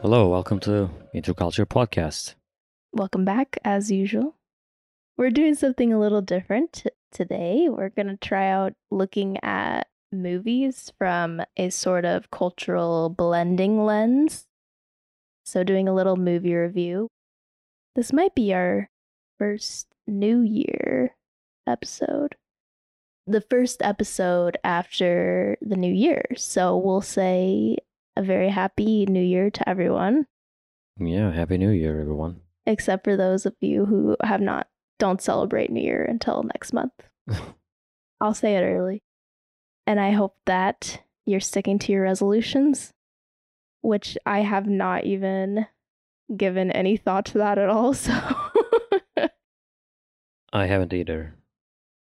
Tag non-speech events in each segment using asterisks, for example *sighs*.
Hello, welcome to Interculture Podcast. Welcome back, as usual. We're doing something a little different today. We're going to try out looking at movies from a sort of cultural blending lens. So, doing a little movie review. This might be our first New Year episode. The first episode after the New Year. So, we'll say a very happy New Year to everyone Yeah, Happy New Year, everyone. except for those of you who have not don't celebrate New Year until next month. *laughs* I'll say it early. And I hope that you're sticking to your resolutions, which I have not even given any thought to that at all. *laughs* So I haven't either.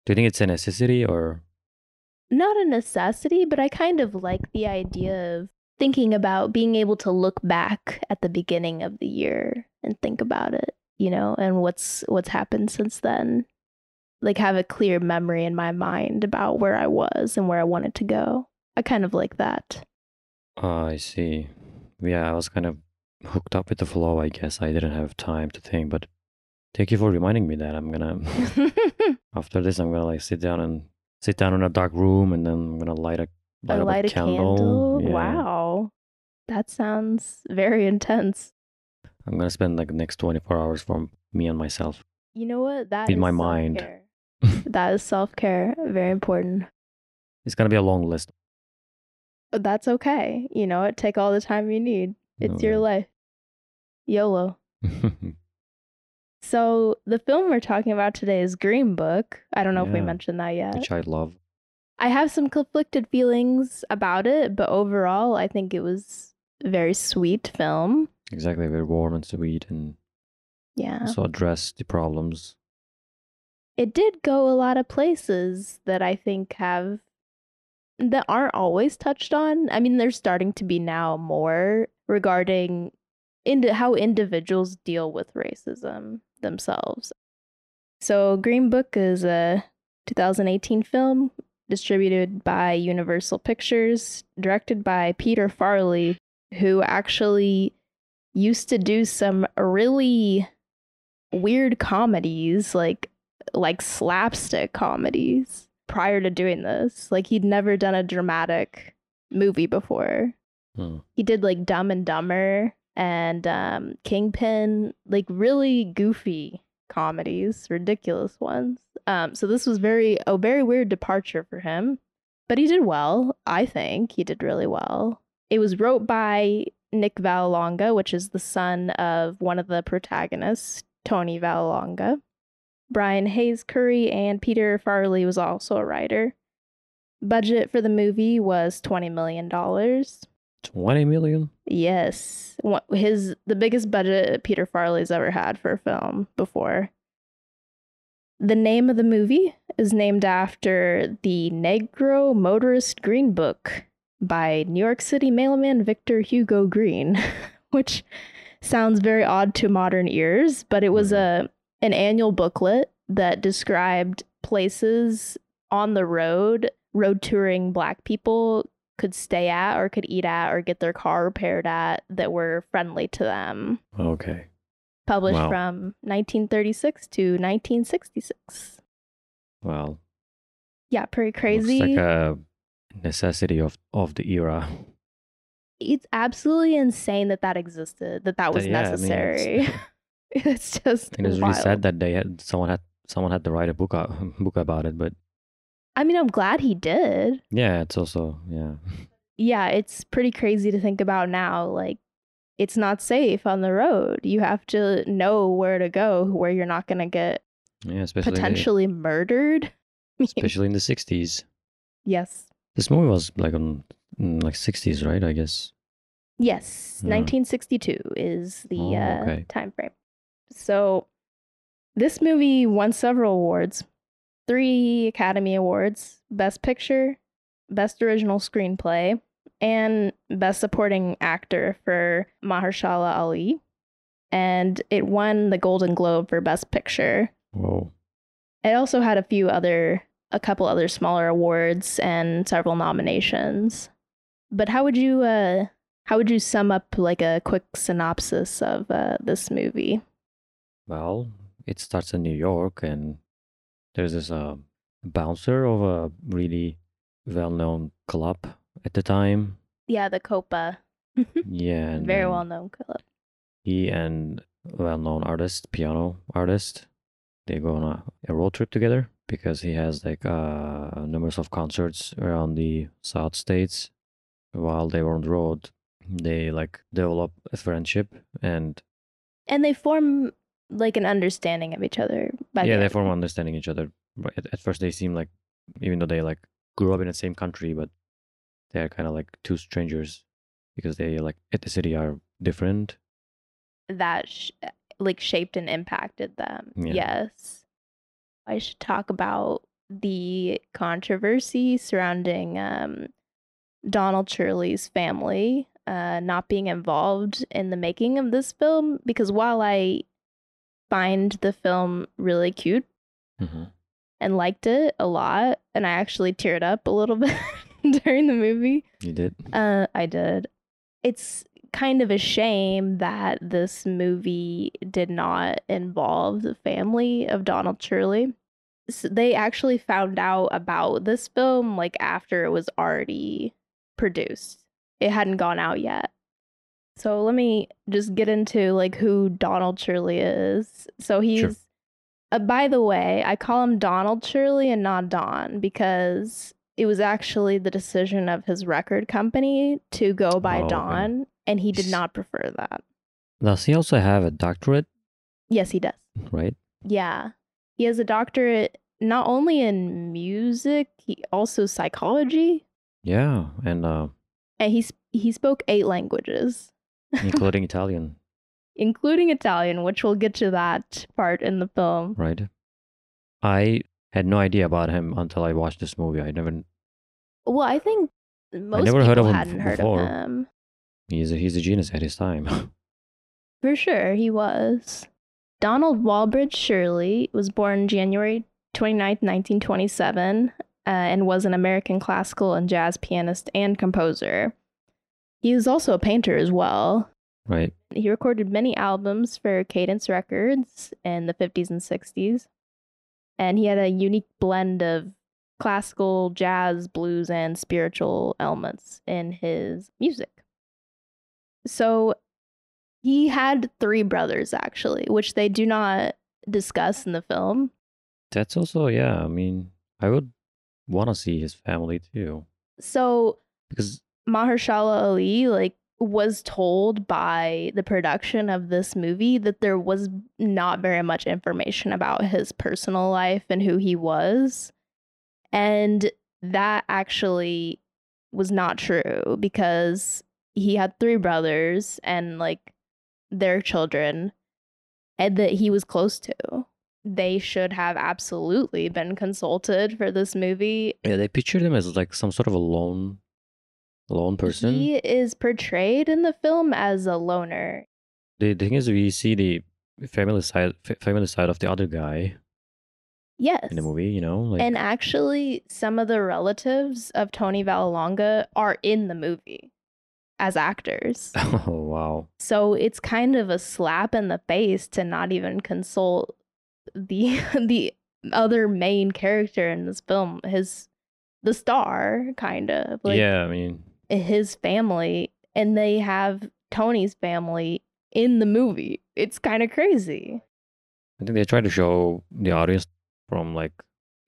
Do you think it's a necessity or not a necessity, but I kind of like the idea of thinking about being able to look back at the beginning of the year and think about it, you know, and what's what's happened since then. Like have a clear memory in my mind about where I was and where I wanted to go. I kind of like that. Oh, I see. Yeah, I was kind of hooked up with the flow, I guess. I didn't have time to think, but thank you for reminding me that. I'm gonna *laughs* after this I'm gonna like sit down and sit down in a dark room and then I'm gonna light a light, up light a candle. Yeah. Wow. That sounds very intense. I'm gonna spend like the next 24 hours for me and myself. You know what? That In my mind. self-care. *laughs* that is self care. Very important. It's gonna be a long list. But that's okay. You know? Take all the time you need. It's your yeah. life. YOLO. *laughs* So the film we're talking about today is Green Book. I don't know if we mentioned that yet. Which I love. I have some conflicted feelings about it, but overall I think it was a very sweet film. Exactly, very warm and sweet and Yeah. So address the problems. It did go a lot of places that I think have that aren't always touched on. I mean, there's starting to be now more regarding into how individuals deal with racism themselves. So, Green Book is a 2018 film distributed by Universal Pictures, directed by Peter Farrelly, who actually used to do some really weird comedies like like slapstick comedies prior to doing this. Like he'd never done a dramatic movie before. Hmm. He did like Dumb and Dumber and um, Kingpin, like really goofy comedies, ridiculous ones. Um, so this was very a very weird departure for him, but he did well. I think he did really well. It was wrote by Nick Vallelonga, which is the son of one of the protagonists, Tony Vallelonga. Brian Hayes Currie and Peter Farrelly was also a writer. Budget for the movie was $20 million. 20 million? Yes. His the biggest budget Peter Farrelly's ever had for a film before. The name of the movie is named after the Negro Motorist Green Book by New York City mailman Victor Hugo Green, *laughs* which sounds very odd to modern ears, but it was a an annual booklet that described places on the road road touring black people could stay at or could eat at or get their car repaired at that were friendly to them. Okay. Published Wow. from 1936 to 1966. Well, Yeah, pretty looks crazy. like a necessity of, of the era. it's absolutely insane that that existed, that that was yeah, I mean, necessary. *laughs* *laughs* it's- just It is really sad that they had someone had someone had to write a book out, *laughs* book about it, but I mean, I'm glad he did. yeah, it's also yeah. yeah, it's pretty crazy to think about now. Like, it's not safe on the road. You have to know where to go, where you're not going to get Yeah, especially in the- potentially murdered. *laughs* especially in the 60s. yes. This movie was like on mm, like 60s, right? I guess. Yes. Yeah. 1962 is the Oh, uh, okay. time frame. So, this movie won several awards three Academy Awards Best Picture, Best Original Screenplay, and Best Supporting Actor for Mahershala Ali. And it won the Golden Globe for Best Picture. Whoa. It also had a few other, a couple other smaller awards and several nominations. But how would you, uh, how would you sum up like a quick synopsis of uh, this movie? Well, it starts in New York, and there's this uh, bouncer of a really well-known club at the time. Yeah, the Copa. *laughs* Yeah, and Very then well known club. He and a well-known artist, piano artist, they go on a, a road trip together because he has like uh, numerous of concerts around the South states. While they were on the road, they like develop a friendship, and And they form like an understanding of each other. By the yeah, they end. form understanding each other. At, at first, they seem like, even though they like grew up in the same country, but they're kind of like two strangers because they like at the city are different. that sh- like shaped and impacted them. Yeah. Yes. I should talk about the controversy surrounding um, Donald Shirley's family uh, not being involved in the making of this film because while I find the film really cute hmm and liked it a lot, and I actually teared up a little *laughs* bit during the movie. You did. Uh, I did. It's kind of a shame that this movie did not involve the family of Donald Shirley. S they actually found out about this film like after it was already produced. It hadn't gone out yet. So let me just get into like who Donald Shirley is. So he's uh, by the way, I call him Donald Shirley and not Don because it was actually the decision of his record company to go by Oh, okay. Don, and he did not prefer that. Does he also have a doctorate, Yes, he does. right? Yeah. He has a doctorate not only in music, he also psychology, Yeah, and uh, and he he spoke eight languages, including Italian, including Italian, which we'll get to that part in the film. right? I had no idea about him until I watched this movie. I never. Well, I think most never people heard of him hadn't heard before. of him. He's a, he's a genius at his time. *laughs* For sure, he was. Donald Walbridge Shirley was born January 29th, 1927, uh, and was an American classical and jazz pianist and composer. He is also a painter as well. right. He recorded many albums for Cadence Records in the 50s and 60s, and he had a unique blend of classical, jazz, blues, and spiritual elements in his music. So he had three brothers, actually, which they do not discuss in the film. That's also yeah. I mean, I would want to see his family too So because Mahershala Ali like was told by the production of this movie that there was not very much information about his personal life and who he was. And that actually was not true because he had three brothers and like their children and that he was close to. They should have absolutely been consulted for this movie yeah, they pictured him as like some sort of a lone, lone person. He is portrayed in the film as a loner. The, the thing is, we see the family side, family side of the other guy Yes. in the movie. You know, like and actually, some of the relatives of Tony Vallelonga are in the movie as actors. *laughs* oh wow, so it's kind of a slap in the face to not even consult the *laughs* the other main character in this film, his the star, kind of like yeah. I mean, his family, and they have Tony's family in the movie. It's kind of crazy. I think they try to show the audience from like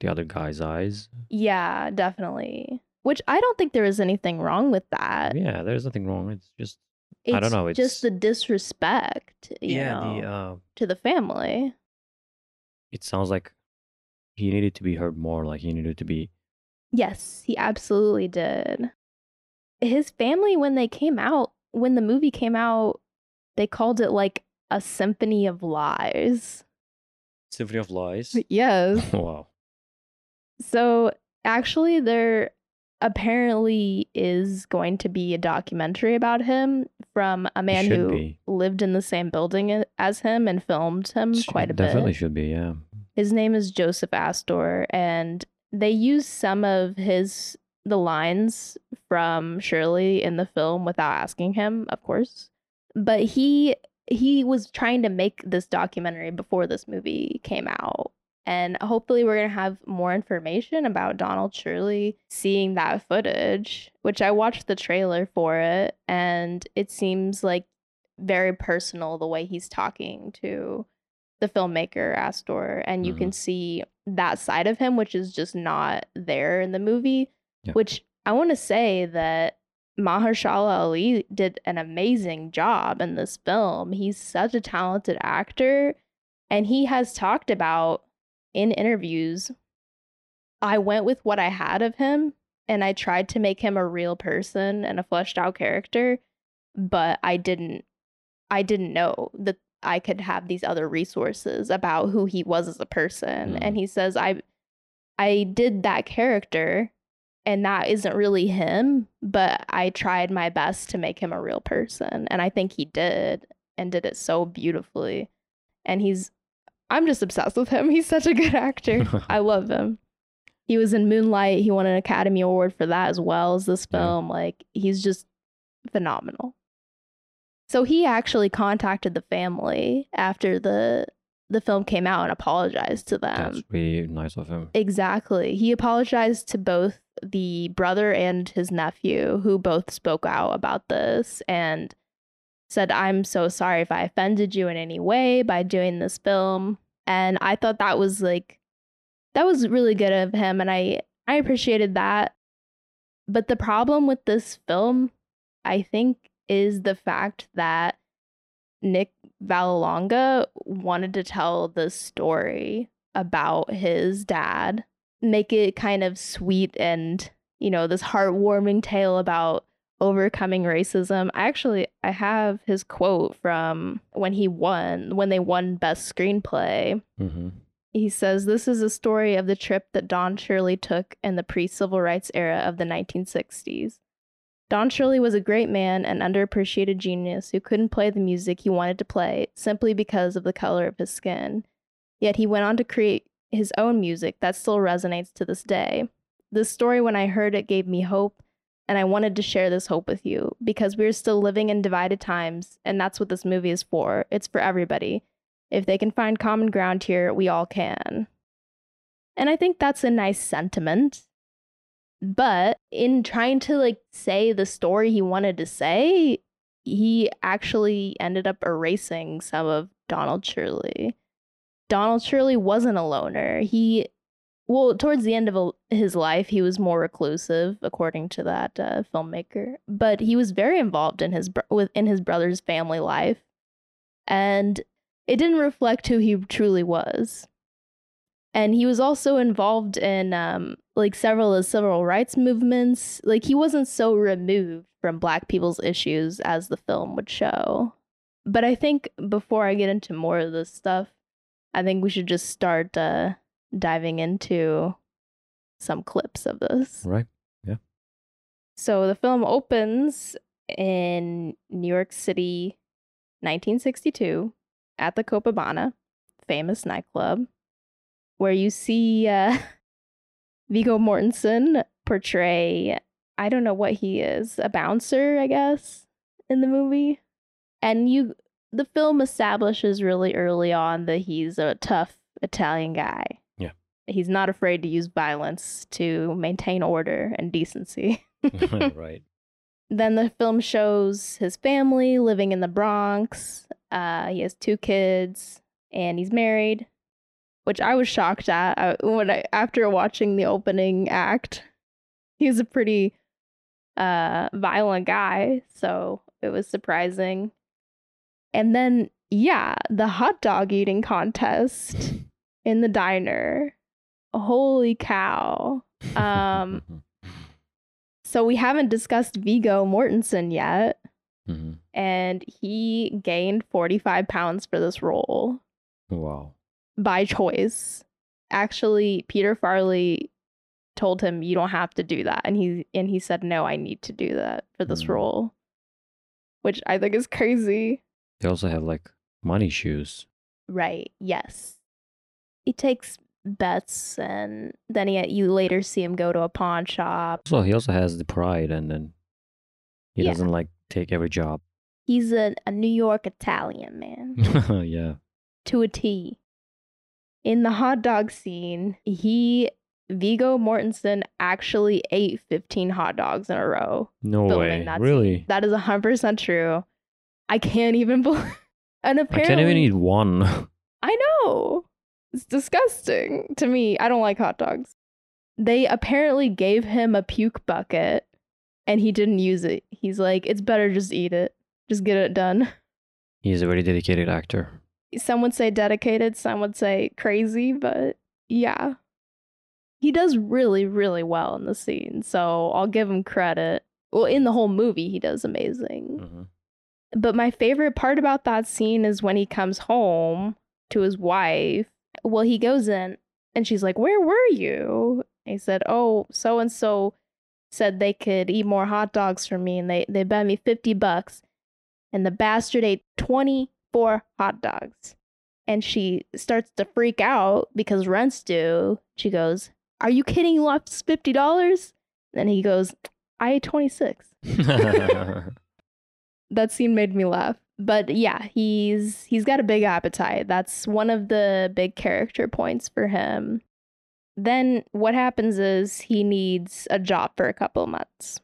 the other guy's eyes. Yeah, definitely. Which I don't think there is anything wrong with that. yeah, there's nothing wrong. It's just It's I don't know, It's just the disrespect, you yeah. know, The uh, to the family. it sounds like he needed to be heard more. Like he needed to be. Yes, he absolutely did. His family, when they came out, when the movie came out, they called it like a symphony of lies. Symphony of Lies. *laughs* Yes. *laughs* wow. So actually, there apparently is going to be a documentary about him from a man who be. lived in the same building as him and filmed him Sh- quite a bit. definitely should be. Yeah. His name is Joseph Astor, and they use some of his the lines from Shirley in the film without asking him, of course. But he he was trying to make this documentary before this movie came out. And hopefully we're gonna have more information about Donald Shirley seeing that footage, which I watched the trailer for it, and it seems like very personal the way he's talking to the filmmaker Astor, and you can mm-hmm. see that side of him, which is just not there in the movie. Yeah. Which I want to say that Mahershala Ali did an amazing job in this film. He's such a talented actor, and he has talked about in interviews. I went with what I had of him, and I tried to make him a real person and a fleshed out character, but I didn't. I didn't know that I could have these other resources about who he was as a person. Mm. And he says, I I did that character and that isn't really him, but I tried my best to make him a real person. And I think he did and did it so beautifully. And he's I'm just obsessed with him. *laughs* He's such a good actor. *laughs* I love him. He was in Moonlight. He won an Academy Award for that as well as this Yeah. film. Like he's just phenomenal. So he actually contacted the family after the the film came out and apologized to them. That's really nice of him. Exactly. He apologized to both the brother and his nephew, who both spoke out about this and said, I'm so sorry if I offended you in any way by doing this film. And I thought that was like, that was really good of him. And I, I appreciated that. But the problem with this film, I think, is the fact that Nick Vallelonga wanted to tell the story about his dad, make it kind of sweet and, you know, this heartwarming tale about overcoming racism. I actually I have his quote from when he won, when they won best screenplay. hmm He says, This is a story of the trip that Don Shirley took in the pre civil rights era of the 1960s. Don Shirley was a great man and underappreciated genius who couldn't play the music he wanted to play simply because of the color of his skin. Yet he went on to create his own music that still resonates to this day. This story, when I heard it, gave me hope, and I wanted to share this hope with you because we're still living in divided times, and that's what this movie is for. It's for everybody. If they can find common ground here, we all can. And I think that's a nice sentiment. But in trying to like say the story he wanted to say, he actually ended up erasing some of Donald Shirley. Donald Shirley wasn't a loner. He well, towards the end of his life, he was more reclusive, according to that uh, filmmaker. But he was very involved in his bro- within his brother's family life, and it didn't reflect who he truly was. And he was also involved in um, like several of the civil rights movements. Like he wasn't so removed from Black people's issues as the film would show. But I think before I get into more of this stuff, I think we should just start uh, diving into some clips of this. Right. Yeah. So the film opens in New York City, 1962, at the Copacabana, famous nightclub, where you see uh, *laughs* Viggo Mortensen portray, I don't know what he is, a bouncer, I guess, in the movie. And you, the film establishes really early on that he's a tough Italian guy. Yeah. He's not afraid to use violence to maintain order and decency. *laughs* *laughs* right. Then the film shows his family living in the Bronx. Uh, he has two kids and he's married, which I was shocked at uh, when I after watching the opening act. He's a pretty uh, violent guy, so it was surprising. And then, yeah, the hot dog eating contest in the diner. Holy cow! Um, *laughs* So we haven't discussed Viggo Mortensen yet, Mhm. and he gained 45 pounds for this role Wow. By choice. Actually, Peter Farrelly told him you don't have to do that and he and he said no I need to do that for this Mm. role which I think is crazy They also have like money shoes. right yes he takes bets and then he, you later see him go to a pawn shop So he also has the pride, and then he Yeah. doesn't like take every job. he's a, a New York Italian man *laughs* yeah. to a T. In the hot dog scene, he Viggo Mortensen actually ate 15 hot dogs in a row. No way. that. Really? That is 100% true. I can't even *laughs* believe. And apparently, I can't even eat one. *laughs* I know. It's disgusting to me. I don't like hot dogs. They apparently gave him a puke bucket and he didn't use it. He's like, it's better just eat it. Just get it done. He's a very dedicated actor. Some would say dedicated, some would say crazy, but yeah. He does really, really well in the scene. So I'll give him credit. Well, in the whole movie, he does amazing. Mhm. But my favorite part about that scene is when he comes home to his wife. Well, he goes in and she's like, Where were you? And he said, Oh, so and so said they could eat more hot dogs for me and they, they bet me 50 bucks. And the bastard ate 24 hot dogs. And she starts to freak out because rent's due. She goes, Are you kidding? You lost $50? Then he goes, I ate 26 *laughs* *laughs* that scene made me laugh. But yeah, he's he's got a big appetite. That's one of the big character points for him. Then what happens is he needs a job for a couple of months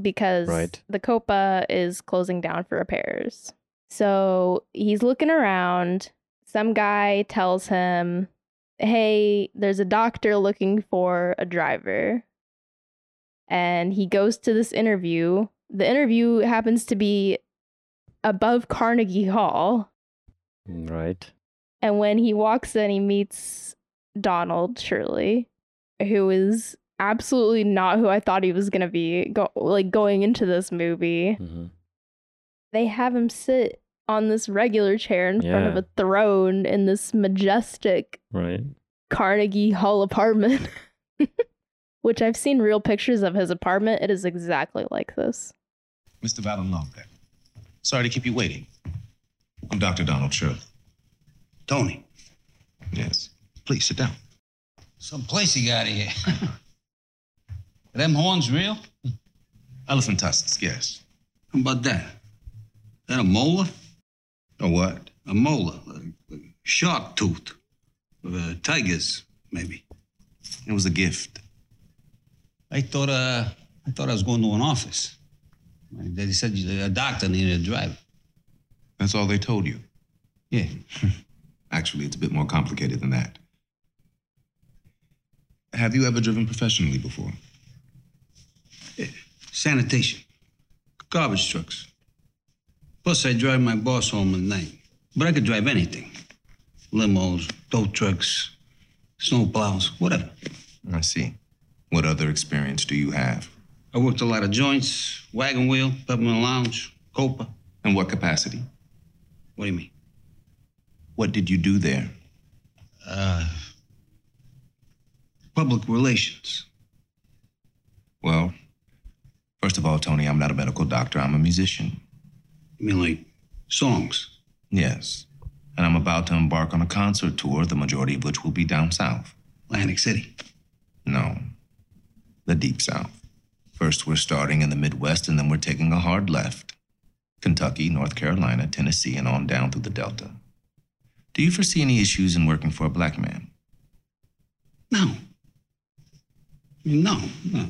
because Right. the Copa is closing down for repairs. So he's looking around. Some guy tells him, "Hey, there's a doctor looking for a driver." And he goes to this interview. The interview happens to be above Carnegie Hall. right. And when he walks in, he meets Donald Shirley, who is absolutely not who I thought he was gonna be. Go- like going into this movie, hmm they have him sit on this regular chair in front of Yeah. a throne in this majestic Right. Carnegie Hall apartment. *laughs* Which I've seen real pictures of his apartment. It is exactly like this. Mr. Valen Longbeck. Sorry to keep you waiting. I'm Dr. Donald Shirley. Tony, Yes. Please sit down. some place you got here. *laughs* Them horns real? Elephant tusks, yes. How about that? That a molar? A what? A molar, a, a shark tooth, uh, tigers, maybe. It was a gift. I thought, uh, I thought I was going to an office. They said you- a doctor needed a driver. That's all they told you. Yeah. *laughs* Actually, it's a bit more complicated than that. Have you ever driven professionally before? Sanitation, garbage trucks. Plus, I drive my boss home at night. But I could drive anything limos, tow trucks, snow plows, whatever. I see. What other experience do you have? I worked a lot of joints, wagon wheel, peppermint lounge, copa. In what capacity? What do you mean? What did you do there? Uh, public relations. Well, first of all, Tony, I'm not a medical doctor. I'm a musician. You mean like songs? Yes. And I'm about to embark on a concert tour, the majority of which will be down south. Atlantic City. No, the deep south. First, we're starting in the Midwest, and then we're taking a hard left. Kentucky, North Carolina, Tennessee, and on down through the Delta. Do you foresee any issues in working for a black man? No. No, no.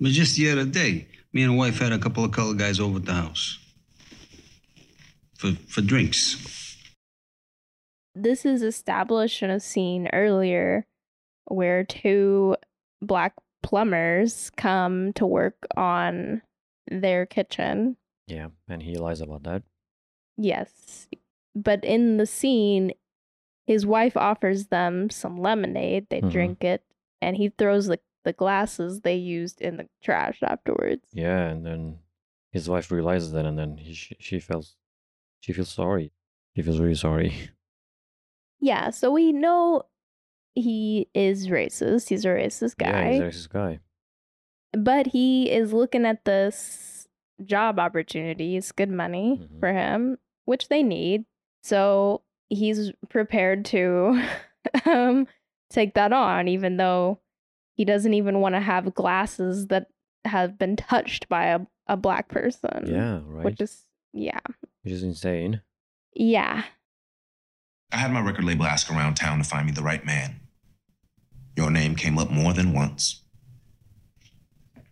But just the other day, me and the wife had a couple of colored guys over at the house. For for drinks. this is established in a scene earlier where two black plumbers come to work on their kitchen. Yeah, and he lies about that. Yes. But in the scene, his wife offers them some lemonade. They Mhm. drink it, and he throws the, the glasses they used in the trash afterwards. Yeah, and then his wife realizes that, and then he she, she feels she feels sorry. She feels really sorry. *laughs* Yeah, so we know he is racist. He's a racist guy. Yeah, he's a racist guy. but he is looking at this job opportunity. It's good money Mhm. for him, which they need. So he's prepared to *laughs* um, take that on, even though he doesn't even want to have glasses that have been touched by a, a black person. Yeah, right. Which is, yeah. Which is insane. Yeah. I had my record label ask around town to find me the right man. Your name came up more than once.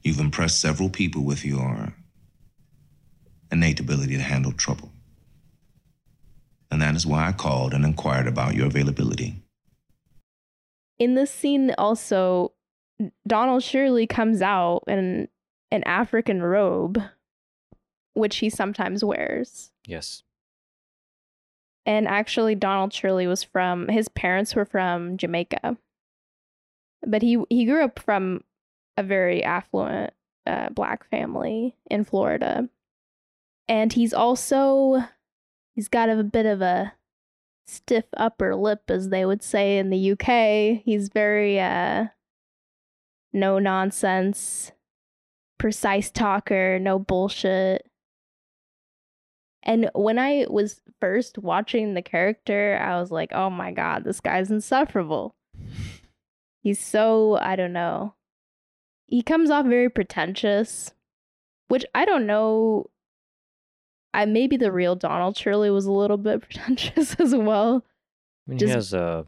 You've impressed several people with your innate ability to handle trouble. And that is why I called and inquired about your availability. In this scene, also, Donald Shirley comes out in an African robe, which he sometimes wears. Yes. And actually, Donald Shirley was from his parents were from Jamaica, but he he grew up from a very affluent uh, black family in Florida, and he's also he's got a bit of a stiff upper lip, as they would say in the UK. He's very uh, no nonsense, precise talker, no bullshit. And when I was first watching the character, I was like, oh my God, this guy's insufferable. He's so, I don't know. He comes off very pretentious, which I don't know. I maybe the real Donald Shirley was a little bit *laughs* pretentious as well. I mean, Just- he has a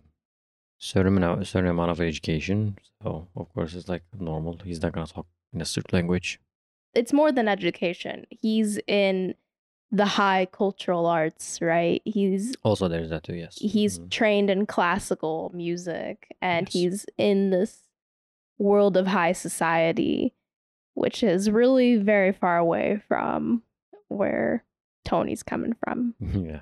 certain amount, a certain amount of education, so of course it's like normal. He's not gonna talk in a strict language. It's more than education. He's in the high cultural arts, right? He's Also, there's that too. Yes. he's Mhm. trained in classical music and Yes. he's in this world of high society which is really very far away from where Tony's coming from. *laughs* yeah.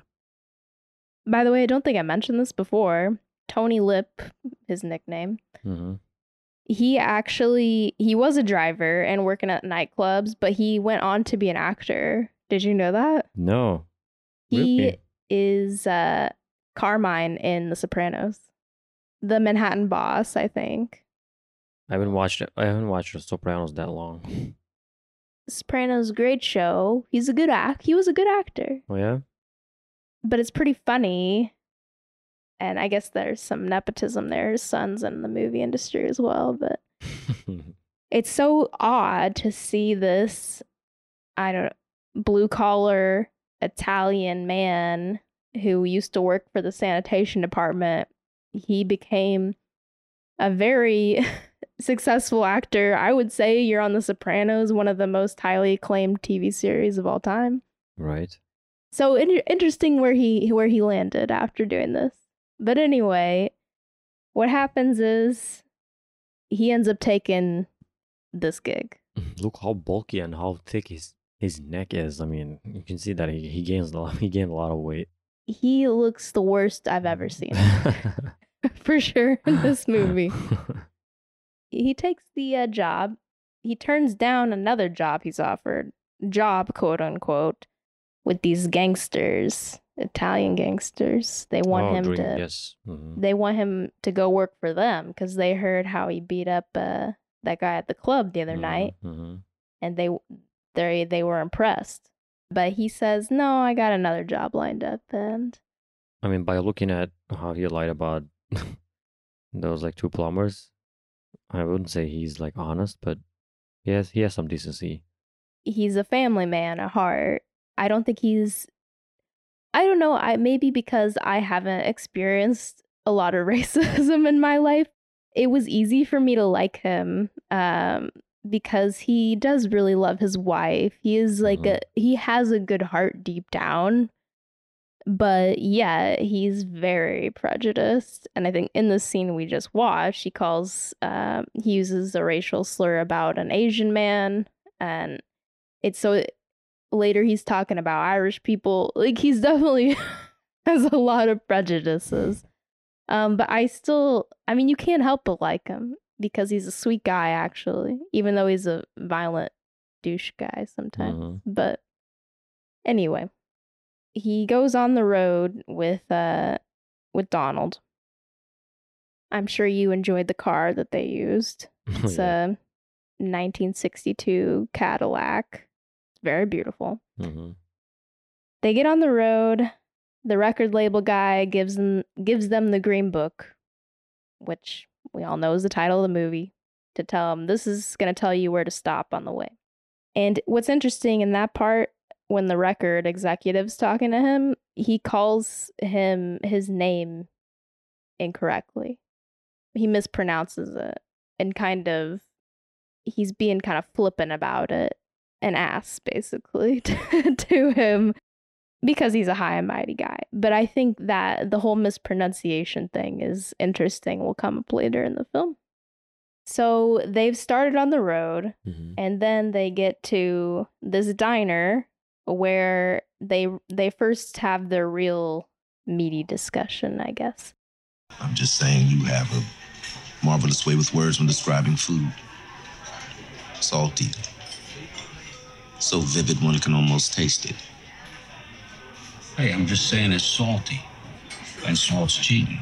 By the way, I don't think I mentioned this before. Tony Lip, his nickname. hmm He actually he was a driver and working at nightclubs, but he went on to be an actor. Did you know that? No. He is uh Carmine in The Sopranos. The Manhattan boss, I think. I haven't watched it. I haven't watched The Sopranos that long. Sopranos great show. He's a good act. He was a good actor. Oh yeah. But it's pretty funny. And I guess there's some nepotism there. His son's in the movie industry as well, but *laughs* it's so odd to see this I don't blue collar Italian man who used to work for the sanitation department. He became a very *laughs* successful actor. I would say you're on The Sopranos, one of the most highly acclaimed TV series of all time. right. So in- interesting where he where he landed after doing this. But anyway, what happens is he ends up taking this gig. *laughs* Look how bulky and how thick his his neck is. I mean, you can see that he, he gains a lot. *laughs* He gained a lot of weight. He looks the worst I've ever *laughs* seen *laughs* for sure in this movie. He takes the uh, job. He turns down another job he's offered, job quote unquote, with these gangsters, Italian gangsters. They want Oh, him to Yes. mhm. they want him to go work for them because they heard how he beat up uh, that guy at the club the other Mhm, night, mhm. and they they they were impressed. But he says, "No, I got another job lined up." And I mean, by looking at how he lied about *laughs* those like two plumbers, I wouldn't say he's like honest, but he has he has some decency. he's a family man at heart. I don't think he's. I don't know. I maybe because I haven't experienced a lot of *laughs* racism in my life, it was easy for me to like him. Um, because he does really love his wife. He is like Mhm. a he has a good heart deep down. But yeah, he's very prejudiced. And I think in the scene we just watched, he calls um he uses a racial slur about an Asian man and it's so later he's talking about Irish people. Like he's definitely *laughs* has a lot of prejudices. Um, but I still I mean you can't help but like him because he's a sweet guy actually, even though he's a violent douche guy sometimes. Mhm. But anyway, he goes on the road with uh with Donald. I'm sure you enjoyed the car that they used. *laughs* It's yeah. a 1962 Cadillac. Very beautiful. hmm They get on the road. The record label guy gives them gives them the green book, which we all know is the title of the movie, to tell them this is going to tell you where to stop on the way. And what's interesting in that part when the record executive's talking to him, he calls him his name incorrectly. He mispronounces it and kind of he's being kind of flippant about it an ass basically *laughs* to, to him because he's a high and mighty guy. But I think that the whole mispronunciation thing is interesting. Will come up later in the film. So they've started on the road hmm and then they get to this diner where they they first have their real meaty discussion, I guess. I'm just saying you have a marvelous way with words when describing food. Salty. So vivid one can almost taste it. Hey, I'm just saying it's salty. And salt's cheating.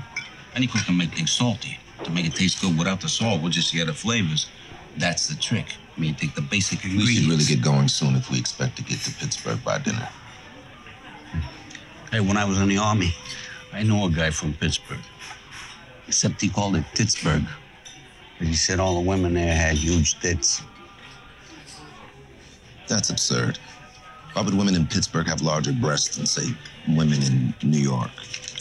Any cook can make things salty. To make it taste good without the salt, with just the other flavors. That's the trick. I mean, take the basic ingredients. We should really get going soon if we expect to get to Pittsburgh by dinner. Hey, when I was in the army, I know a guy from Pittsburgh. Except he called it Pittsburgh. And he said all the women there had huge tits. That's absurd. Why would women in Pittsburgh have larger breasts than, say, women in New York?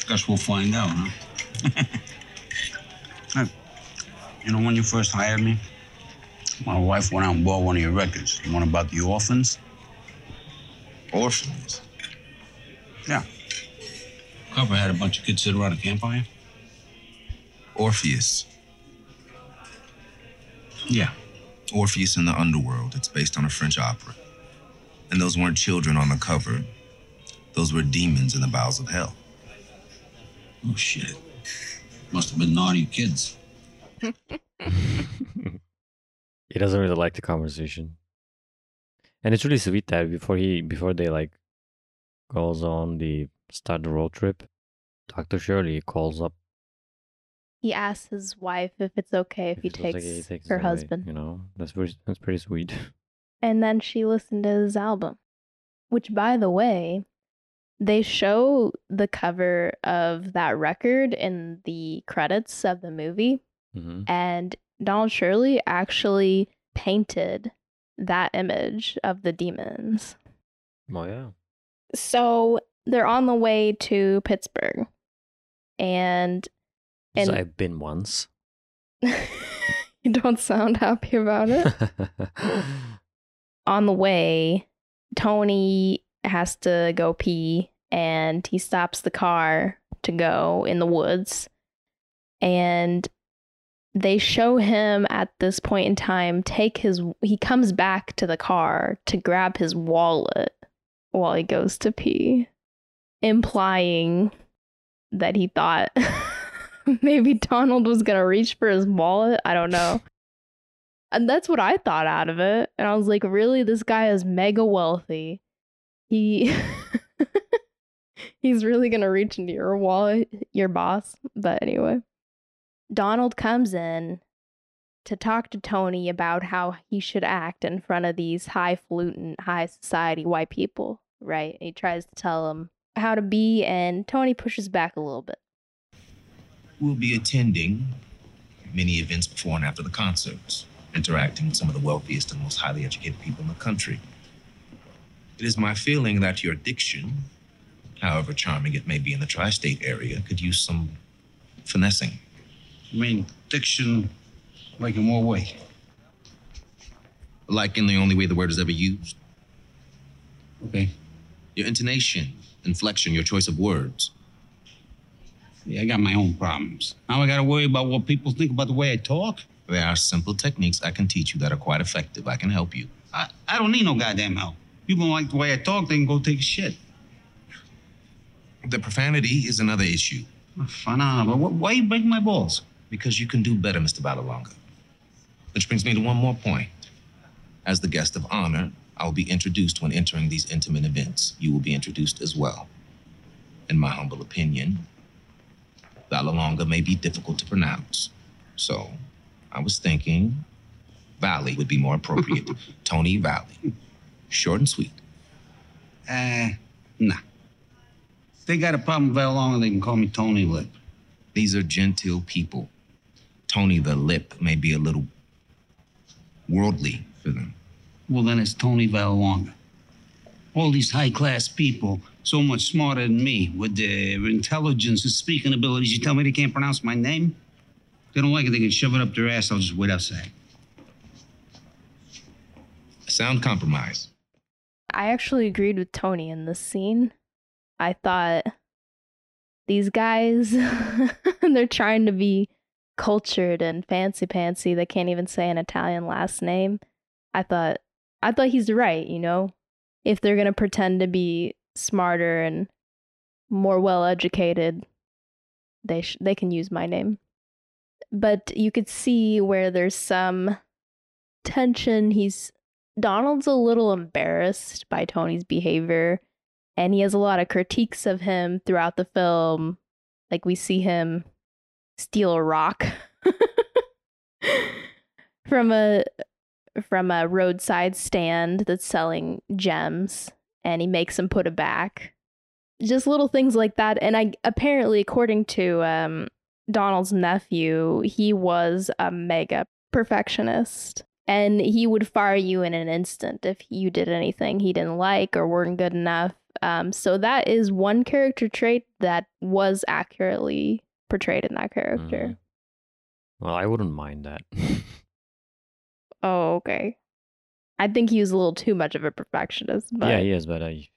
Guess we'll find out, huh? *laughs* Hey, you know when you first hired me? My wife went out and bought one of your records. The one about the orphans? Orphans. Yeah. Cover had a bunch of kids sit around a campfire? Orpheus. Yeah. Orpheus in the Underworld. It's based on a French opera. And those weren't children on the cover. Those were demons in the bowels of hell. Oh, shit. Must have been naughty kids. he doesn't really like the conversation, and it's really sweet that before he before they like goes on the start the road trip, Doctor Shirley calls up. He asks his wife if it's okay if, he, it's okay, takes takes her away, husband. You know, that's pretty, that's pretty sweet. *laughs* And then she listened to his album, which, by the way, they show the cover of that record in the credits of the movie. hmm And Donald Shirley actually painted that image of the demons. Oh yeah. So they're on the way to Pittsburgh. And So And- I've been once. *laughs* you don't sound happy about it. *laughs* on the way, Tony has to go pee and he stops the car to go in the woods. And they show him at this point in time take his he comes back to the car to grab his wallet while he goes to pee, implying that he thought *laughs* maybe Donald was going to reach for his wallet. I don't know. And that's what I thought out of it. And I was like, really? This guy is mega wealthy. He *laughs* he's really gonna reach into your wallet, your boss. But anyway. Donald comes in to talk to Tony about how he should act in front of these highfalutin, high society white people, right? He tries to tell him how to be, and Tony pushes back a little bit. We'll be attending many events before and after the concerts, interacting with some of the wealthiest and most highly educated people in the country. It is my feeling that your diction, however charming it may be in the tri state area, could use some finessing. I mean, diction, like in what way? Like in the only way the word is ever used. Okay. Your intonation, inflection, your choice of words. Yeah, I got my own problems. Now I gotta worry about what people think about the way I talk. There are simple techniques I can teach you that are quite effective. I can help you. I, I don't need no goddamn help. People don't like the way I talk, they can go take a shit. The profanity is another issue Fine, but wh- why you break my balls? because you can do better, Mr. Vallelonga. Which brings me to one more point. As the guest of honor, I will be introduced when entering these intimate events. You will be introduced as well. In my humble opinion, Vallelonga may be difficult to pronounce. So I was thinking Valley would be more appropriate. *laughs* Tony Valley. Short and sweet. Uh, nah. If they got a problem with Vallelonga, they can call me Tony Lip. These are genteel people. Tony the Lip may be a little worldly for them. Well, then it's Tony Vallelonga. All these high class people, so much smarter than me, with their intelligence and speaking abilities, you tell me they can't pronounce my name? If they don't like it, they can shove it up their ass. I'll just wait outside. Sound compromise. I actually agreed with Tony in this scene. I thought these guys, *laughs* they're trying to be cultured and fancy pantsy. They can't even say an Italian last name. I thought, I thought he's right. You know, if they're gonna pretend to be smarter and more well educated, they sh- they can use my name. But you could see where there's some tension. He's Donald's a little embarrassed by Tony's behavior, and he has a lot of critiques of him throughout the film. Like we see him steal a rock *laughs* from a from a roadside stand that's selling gems, and he makes him put it back. Just little things like that. And I apparently, according to um, Donald's nephew, he was a mega perfectionist and he would fire you in an instant if you did anything he didn't like or weren't good enough. Um, so that is one character trait that was accurately portrayed in that character. Mhm. Well, I wouldn't mind that. *laughs* Oh, okay. I think he was a little too much of a perfectionist, but yeah, he is, but I,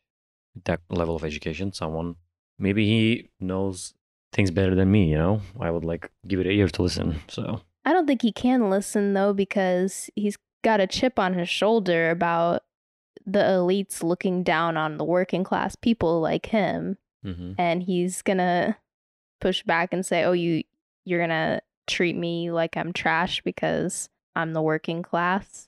that level of education, someone maybe he knows things better than me. You know, I would like give it a ear to listen. So I don't think he can listen though because he's got a chip on his shoulder about the elites looking down on the working class people like him. hmm and he's gonna push back and say, "Oh, you you're gonna treat me like I'm trash because I'm the working class."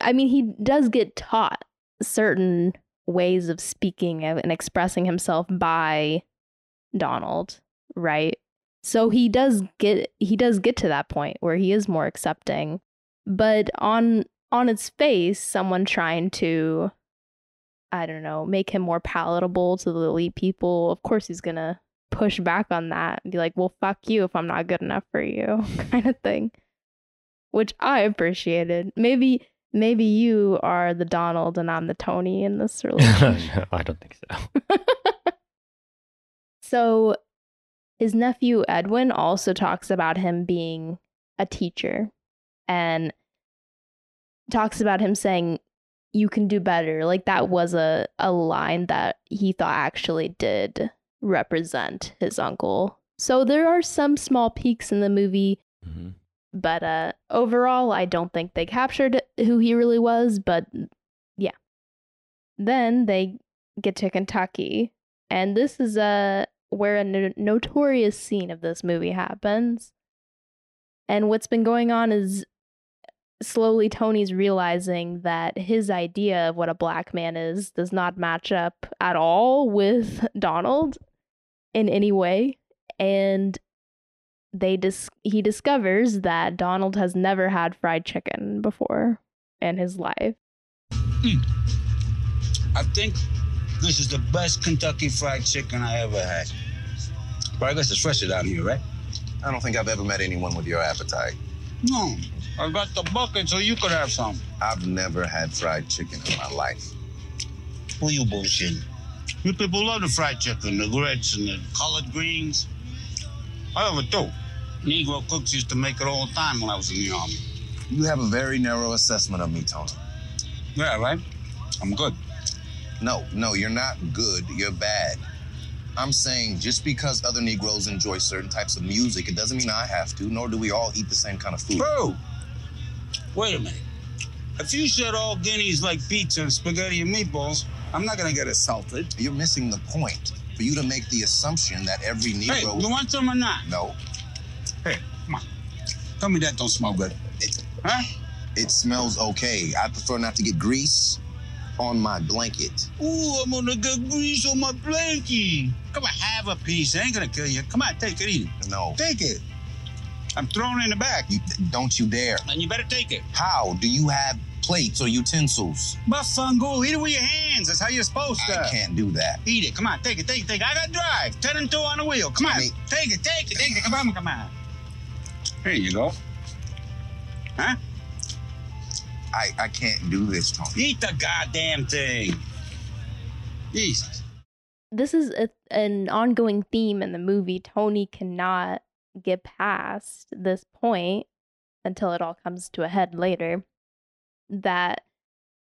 I mean, he does get taught certain ways of speaking and expressing himself by Donald, right? So he does get he does get to that point where he is more accepting. But on on its face, someone trying to I don't know, make him more palatable to the elite people, of course he's gonna push back on that and be like, well, fuck you if I'm not good enough for you, *laughs* kind of thing. Which I appreciated. Maybe maybe you are the Donald and I'm the Tony in this *laughs* relationship. I don't think so. *laughs* so his nephew Edwin also talks about him being a teacher and talks about him saying you can do better. Like that was a, a line that he thought actually did represent his uncle. So there are some small peaks in the movie, hmm but uh overall I don't think they captured who he really was, but yeah. Then they get to Kentucky, and this is uh, where a no- notorious scene of this movie happens. And what's been going on is slowly Tony's realizing that his idea of what a black man is does not match up at all with *laughs* Donald in any way. And they dis- he discovers that Donald has never had fried chicken before in his life. Hmm. I think this is the best Kentucky fried chicken I ever had. But I guess it's fresher down here, right? I don't think I've ever met anyone with your appetite. No. I got the bucket so you could have some. I've never had fried chicken in my life. Who you bullshitting? You people love the fried chicken, the grits and the collard greens. I love it too. Negro cooks used to make it all the time when I was in the army. You have a very narrow assessment of me, Tony. Yeah, right? I'm good. No, no, you're not good. You're bad. I'm saying just because other Negroes enjoy certain types of music, it doesn't mean I have to, nor do we all eat the same kind of food. Bro, wait a minute. If you said all guineas like pizza and spaghetti and meatballs, I'm not gonna get assaulted. You're missing the point. For you to make the assumption that every Negro. Hey, you want some or not? No, Hey, come on. Tell me that don't smell good. Huh? it smells okay. I prefer not to get grease on my blanket. Ooh, I'm gonna get grease on my blanket. Come on, have Have a piece. It ain't gonna kill you. Come on, take it, eat it. No. Take it. I'm throwing it in the back. You, don't you dare. And you better take it. How? Do you have plates or utensils? Bafangu, eat it with your hands. That's how you're supposed to. I can't do that. Eat it. Come on, take it, take it, take it. I gotta drive. Ten and two on the wheel. Come on. Tommy. Take it, take it, take it. Come on, come on. Here you go. Huh? I, I can't do this, Tony. Eat the goddamn thing. Jesus. This is a, an ongoing theme in the movie. Tony cannot get past this point until it all comes to a head later that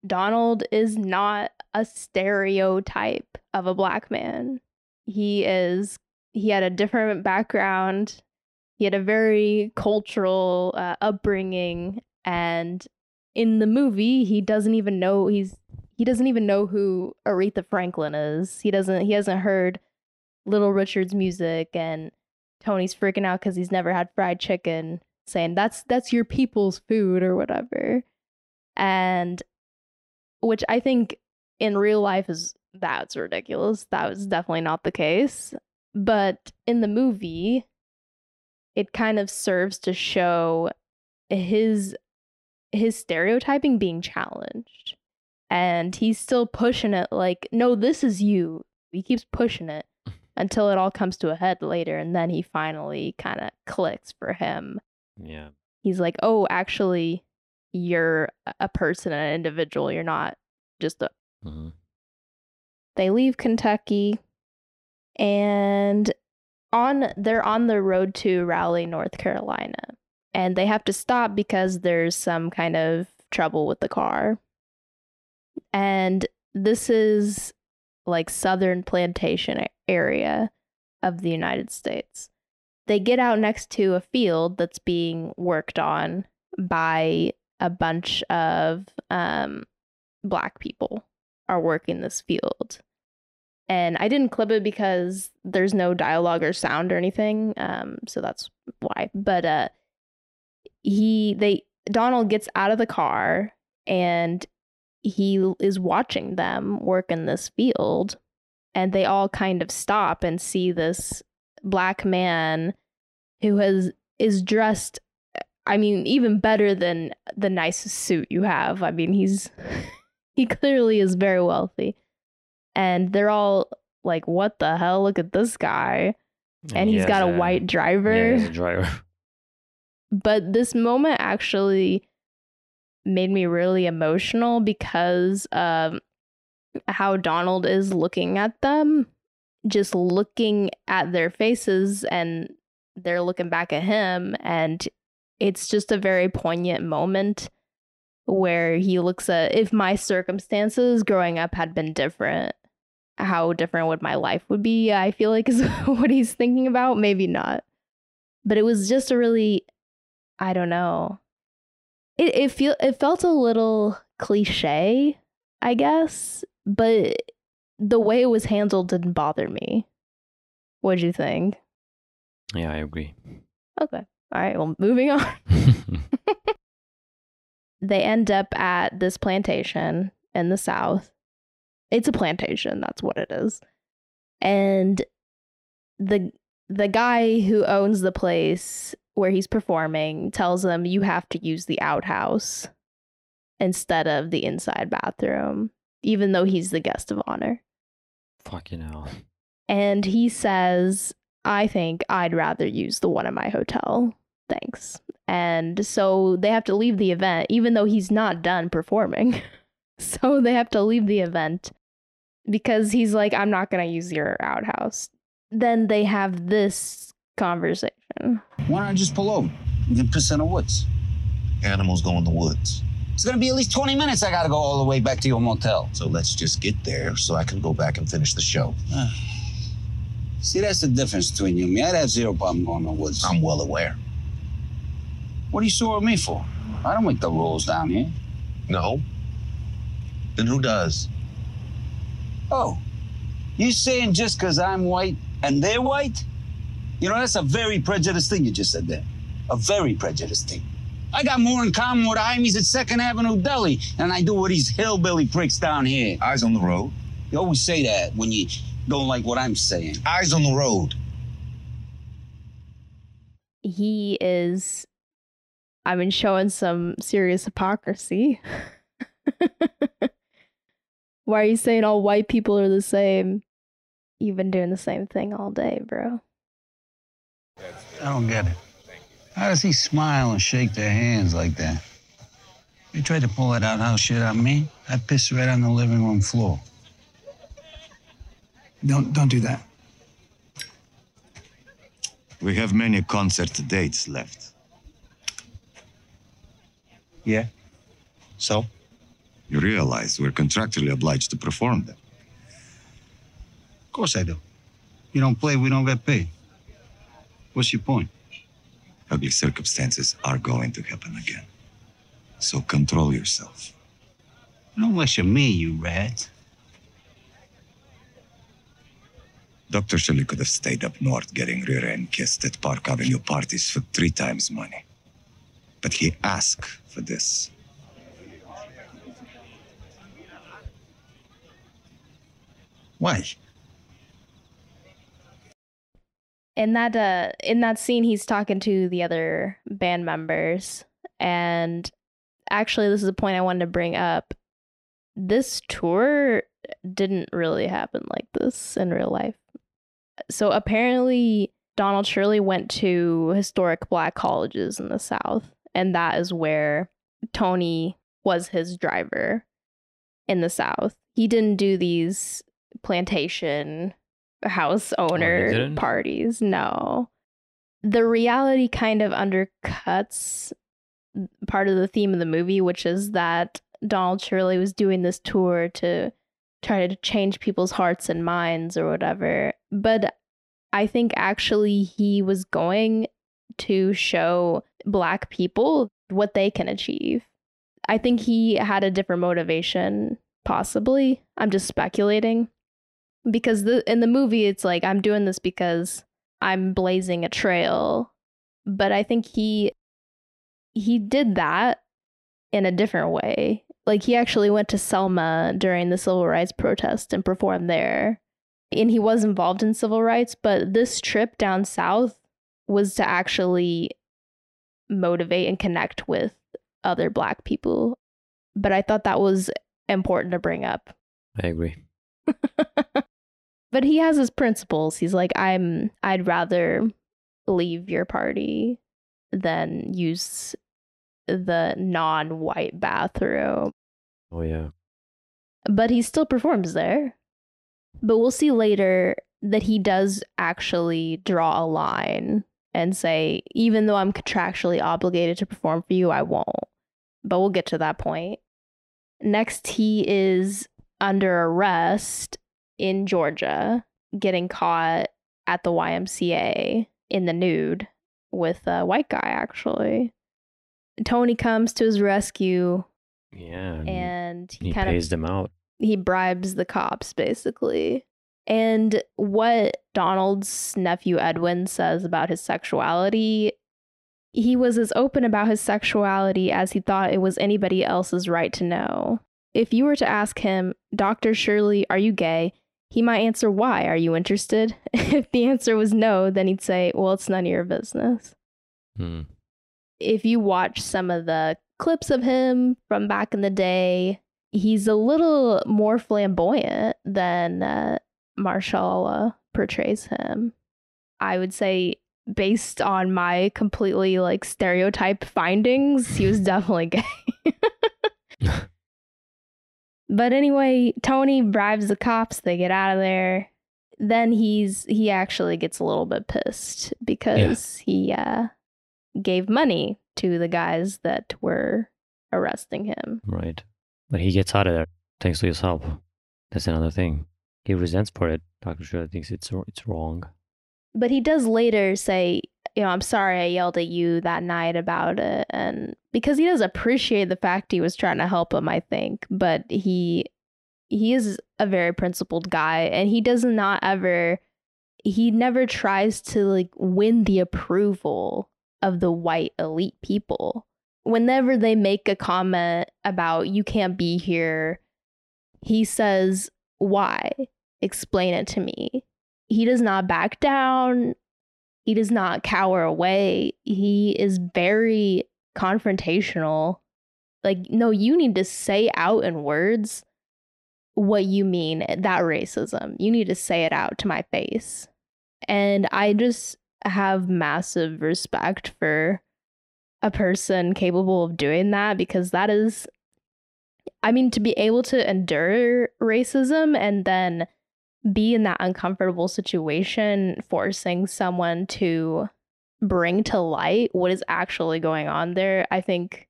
Donald is not a stereotype of a black man. He is he had a different background. He had a very cultural uh, upbringing and in the movie he doesn't even know he's he doesn't even know who Aretha Franklin is. He doesn't he hasn't heard Little Richard's music and Tony's freaking out cuz he's never had fried chicken saying that's that's your people's food or whatever. And which I think in real life is that's ridiculous. That was definitely not the case. But in the movie, it kind of serves to show his his stereotyping being challenged. And he's still pushing it like, no, this is you. He keeps pushing it *laughs* until it all comes to a head later. And then he finally kind of clicks for him. Yeah. He's like, oh, actually, you're a person, an individual. You're not just a. Mm-hmm. They leave Kentucky and on they're on the road to Raleigh, North Carolina. And they have to stop because there's some kind of trouble with the car. And this is like southern plantation area of the United States. They get out next to a field that's being worked on by a bunch of um, black people are working this field. And I didn't clip it because there's no dialogue or sound or anything. Um, so that's why. But uh he they Donald gets out of the car and he is watching them work in this field and they all kind of stop and see this black man who has is dressed I mean even better than the nicest suit you have. I mean he's *laughs* he clearly is very wealthy. And they're all like what the hell look at this guy and he he's got a white driver. Yeah, he's a driver. But this moment actually made me really emotional because of how Donald is looking at them, just looking at their faces and they're looking back at him. And it's just a very poignant moment where he looks at if my circumstances growing up had been different, how different would my life would be? I feel like is *laughs* what he's thinking about. Maybe not. But it was just a really I don't know. It it feel it felt a little cliche, I guess, but the way it was handled didn't bother me. What'd you think? yeah, I agree. Okay. All right, well, moving on. *laughs* *laughs* they end up at this plantation in the south. It's a plantation, that's what it is. And the the guy who owns the place where he's performing tells them you have to use the outhouse instead of the inside bathroom, even though he's the guest of honor. Fucking hell. And he says, I think I'd rather use the one in my hotel. Thanks. And so they have to leave the event, even though he's not done performing. *laughs* so they have to leave the event because he's like, I'm not going to use your outhouse. Then they have this conversation. Why don't I just pull over? We can piss in the woods. Animals go in the woods. It's gonna be at least 20 minutes. I gotta go all the way back to your motel. So let's just get there so I can go back and finish the show. *sighs* See, that's the difference between you and me. I'd have zero problem going in the woods. I'm well aware. What are you sore at me for? I don't make the rules down here. No? Then who does? Oh, you saying just because I'm white and they're white? You know, that's a very prejudiced thing you just said there. A very prejudiced thing. I got more in common with the Hymies at Second Avenue Deli than I do with these hillbilly pricks down here. Eyes on the road. You always say that when you don't like what I'm saying. Eyes on the road. He is, I mean, showing some serious hypocrisy. *laughs* Why are you saying all white people are the same? You've been doing the same thing all day, bro. I don't get it. How does he smile and shake their hands like that? You tried to pull that outhouse shit on me, I pissed right on the living room floor. Don't don't do that. We have many concert dates left. Yeah? So? You realize we're contractually obliged to perform them. Of course I do. You don't play, we don't get paid. What's your point? Ugly circumstances are going to happen again. So control yourself. Don't lecture me, you rat. Dr. Shirley could have stayed up north getting rear end kissed at Park Avenue parties for three times money. But he asked for this. Why? In that uh in that scene he's talking to the other band members. And actually this is a point i wanted to bring up. This tour didn't really happen like this in real life. So apparently donald shirley went to historic black colleges in the south and that is where tony was his driver in the south. He didn't do these plantation house oh, owner didn't? parties. No. The reality kind of undercuts part of the theme of the movie, which is that Donald Shirley was doing this tour to try to change people's hearts and minds or whatever. But I think actually he was going to show Black people what they can achieve. I think he had a different motivation, possibly. I'm just speculating because the in the movie it's like I'm doing this because I'm blazing a trail, but I think he he did that in a different way. Like he actually went to Selma during the civil rights protest and performed there. And he was involved in civil rights, but this trip down south was to actually motivate and connect with other black people. But I thought that was important to bring up. I agree. *laughs* but he has his principles. He's like, I'm I'd rather leave your party than use the non-white bathroom. Oh yeah. But he still performs there. But we'll see later that he does actually draw a line and say, even though I'm contractually obligated to perform for you, I won't. But we'll get to that point. Next, he is under arrest in Georgia getting caught at the YMCA in the nude with a white guy, actually. Tony comes to his rescue Yeah. And he he kind of pays them out. he bribes the cops basically. And what Donald's nephew Edwin says about his sexuality, he was as open about his sexuality as he thought it was anybody else's right to know. If you were to ask him, Dr. Shirley, are you gay? He might answer, Why? Are you interested? *laughs* if the answer was no, then he'd say, Well, it's none of your business Hmm. if you watch some of the clips of him from back in the day, he's a little more flamboyant than uh, Mahershala portrays him. I would say, based on my completely like stereotype findings, he was *laughs* definitely gay. *laughs* but anyway, Tony bribes the cops, they get out of there. Then he's he actually gets a little bit pissed because he uh gave money to the guys that were arresting him. Right. But he gets out of there thanks to his help. That's another thing. He resents for it. Dr. Shirley thinks it's it's wrong. But he does later say, you know, I'm sorry I yelled at you that night about it and because he does appreciate the fact he was trying to help him, I think, but he he is a very principled guy and he does not ever he never tries to like win the approval of the white elite people. Whenever they make a comment about you can't be here, he says, why? Explain it to me. He does not back down. He does not cower away. He is very confrontational. Like, no, you need to say out in words what you mean eh, that racism. You need to say it out to my face. And I just have massive respect for a person capable of doing that because that is I mean to be able to endure racism and then be in that uncomfortable situation forcing someone to bring to light what is actually going on there. I think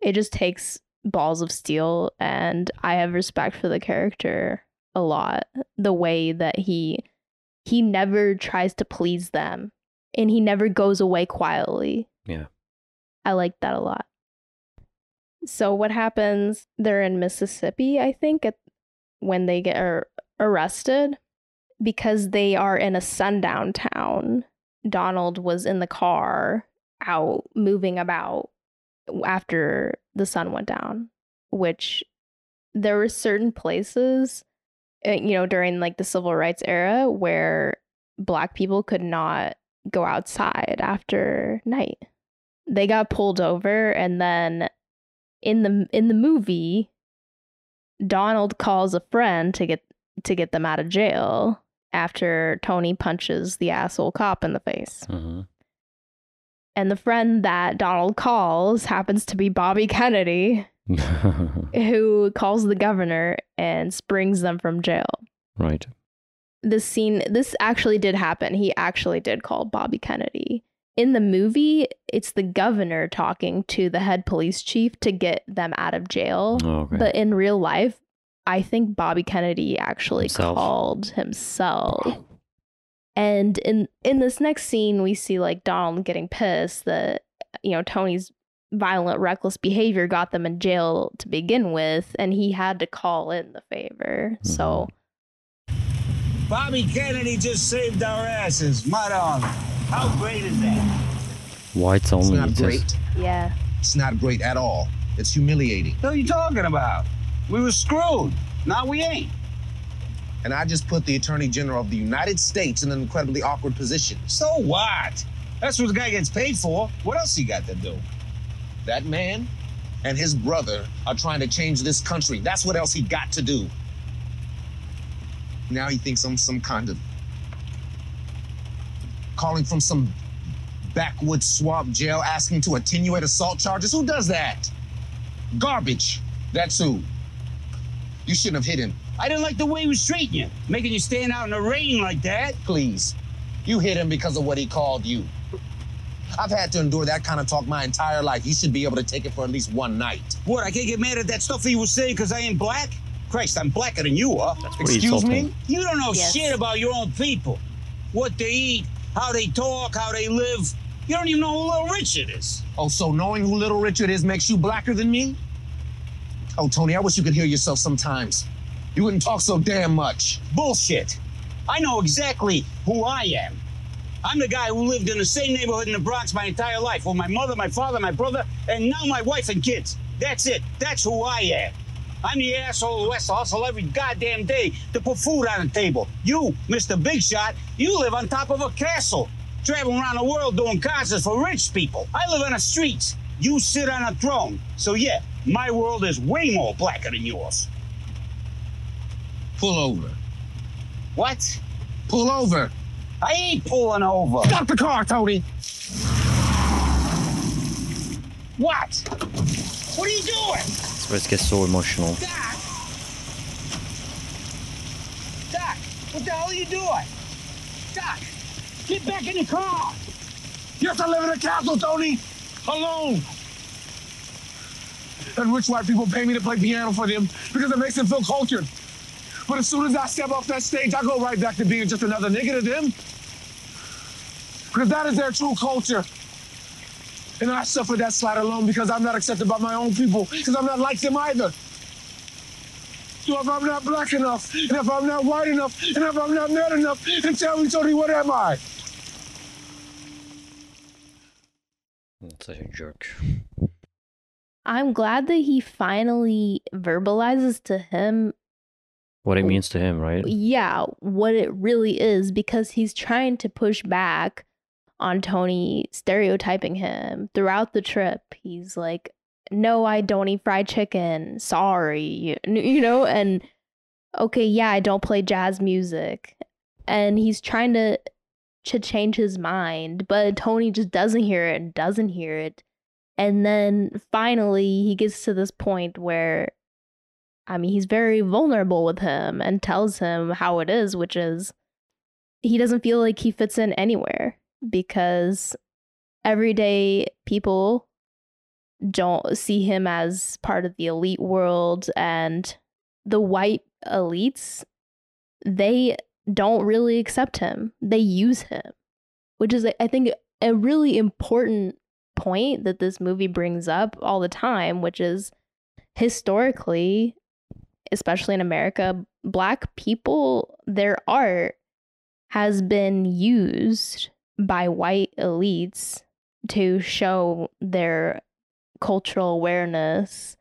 it just takes balls of steel and I have respect for the character a lot. The way that he he never tries to please them and he never goes away quietly. Yeah. I like that a lot. So what happens? They're in Mississippi, I think, at, when they get ar- arrested because they are in a sundown town. Donald was in the car out moving about after the sun went down, which there were certain places, uh, you know, during like the civil rights era where black people could not go outside after night. They got pulled over and then in the in the movie Donald calls a friend to get to get them out of jail after Tony punches the asshole cop in the face. hmm And the friend that Donald calls happens to be Bobby Kennedy, *laughs* who calls the governor and springs them from jail. right. This scene, this actually did happen. He actually did call Bobby Kennedy. In the movie, it's the governor talking to the head police chief to get them out of jail. Oh, okay. But in real life, I think Bobby Kennedy actually Himself. called himself. And in in this next scene, we see like Donald getting pissed that you know Tony's violent, reckless behavior got them in jail to begin with, and he had to call in the favor. So mm-hmm. Bobby Kennedy just saved our asses. My darling. How great is that? Whites It's only. not it says. great. yeah, It's not great at all. It's humiliating. What are you talking about? We were screwed. Now we ain't. And I just put the Attorney General of the United States in an incredibly awkward position. So what? That's what the guy gets paid for. What else he got to do? That man and his brother are trying to change this country. That's what else he got to do. Now he thinks I'm some kind of calling from some backwoods swamp jail asking to attenuate assault charges. Who does that? Garbage. That's who. You shouldn't have hit him. I didn't like the way he was treating you, making you stand out in the rain like that. Please. You hit him because of what he called you. I've had to endure that kind of talk my entire life. You should be able to take it for at least one night. What, I can't get mad at that stuff he was saying because I ain't black? Christ, I'm blacker than you are. That's Excuse insulting. me? You don't know Yes. shit about your own people. What they eat, how they talk, how they live. You don't even know who Little Richard is. Oh, so knowing who Little Richard is makes you blacker than me? Oh, Tony, I wish you could hear yourself sometimes. You wouldn't talk so damn much. Bullshit. I know exactly who I am. I'm the guy who lived in the same neighborhood in the Bronx my entire life with my mother, my father, my brother, and now my wife and kids. That's it. That's who I am. I'm the asshole who has to hustle every goddamn day to put food on the table. You, Mr. Big Shot, you live on top of a castle, traveling around the world doing concerts for rich people. I live on the streets. You sit on a throne. So yeah, my world is way more blacker than yours. Pull over. What? Pull over. I ain't pulling over. Stop the car, Tony. What? What are you doing? That's where it gets so emotional. Doc! Doc, what the hell are you doing? Doc, get back in the car! Yes, I live in a castle, Tony. Alone. And rich white people pay me to play piano for them because it makes them feel cultured. But as soon as I step off that stage, I go right back to being just another nigga to them. Because that is their true culture. And I suffer that slight alone because I'm not accepted by my own people, because I'm not like them either. So if I'm not black enough, and if I'm not white enough, and if I'm not mad enough, then tell me, Tony, what am I? Such a jerk. I'm glad that he finally verbalizes to him what it means to him, right? yeah, what it really is because he's trying to push back on Tony stereotyping him throughout the trip. He's like, "No, I don't eat fried chicken. Sorry." You, know, and okay, yeah, I don't play jazz music. And he's trying to to change his mind, but Tony just doesn't hear it and doesn't hear it. And then finally he gets to this point where I mean, he's very vulnerable with him and tells him how it is, which is he doesn't feel like he fits in anywhere because everyday people don't see him as part of the elite world and the white elites they don't really accept him. They use him which is i think a really important point that this movie brings up all the time which is historically especially in america black people their art has been used by white elites to show their cultural awareness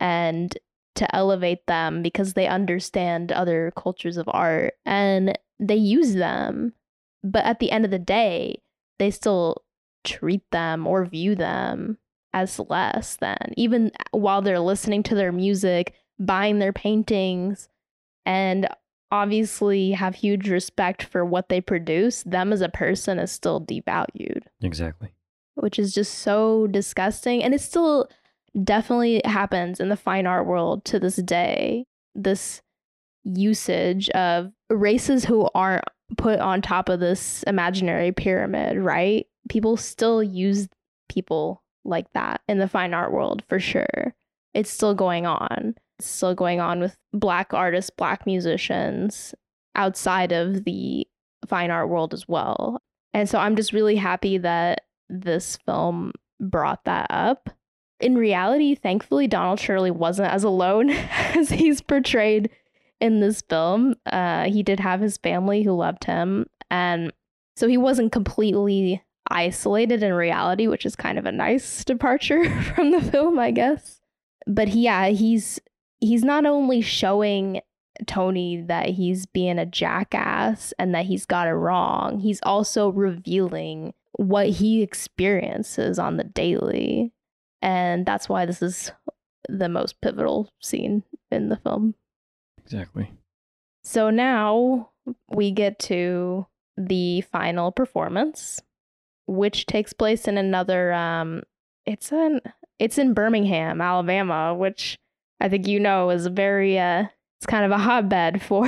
and to elevate them because they understand other cultures of art and they use them. But at the end of the day, they still treat them or view them as less than, even uh, while they're listening to their music, buying their paintings, and obviously have huge respect for what they produce, them as a person is still devalued Exactly. which is just so disgusting. And it still definitely happens in the fine art world to this day. This usage of races who aren't put on top of this imaginary pyramid, right? People still use people like that in the fine art world for sure. It's still going on. It's still going on with black artists, black musicians outside of the fine art world as well. And so I'm just really happy that this film brought that up. In reality, thankfully, Donald Shirley wasn't as alone *laughs* as he's portrayed in this film. Uh, he did have his family who loved him. And so he wasn't completely isolated in reality, which is kind of a nice departure *laughs* from the film, I guess. But yeah, he's he's not only showing Tony that he's being a jackass and that he's got it wrong, he's also revealing what he experiences on the daily. And that's why this is the most pivotal scene in the film. Exactly. So now we get to the final performance, which takes place in another um it's in it's in Birmingham, Alabama, which I think you know is a very uh it's kind of a *laughs* hotbed for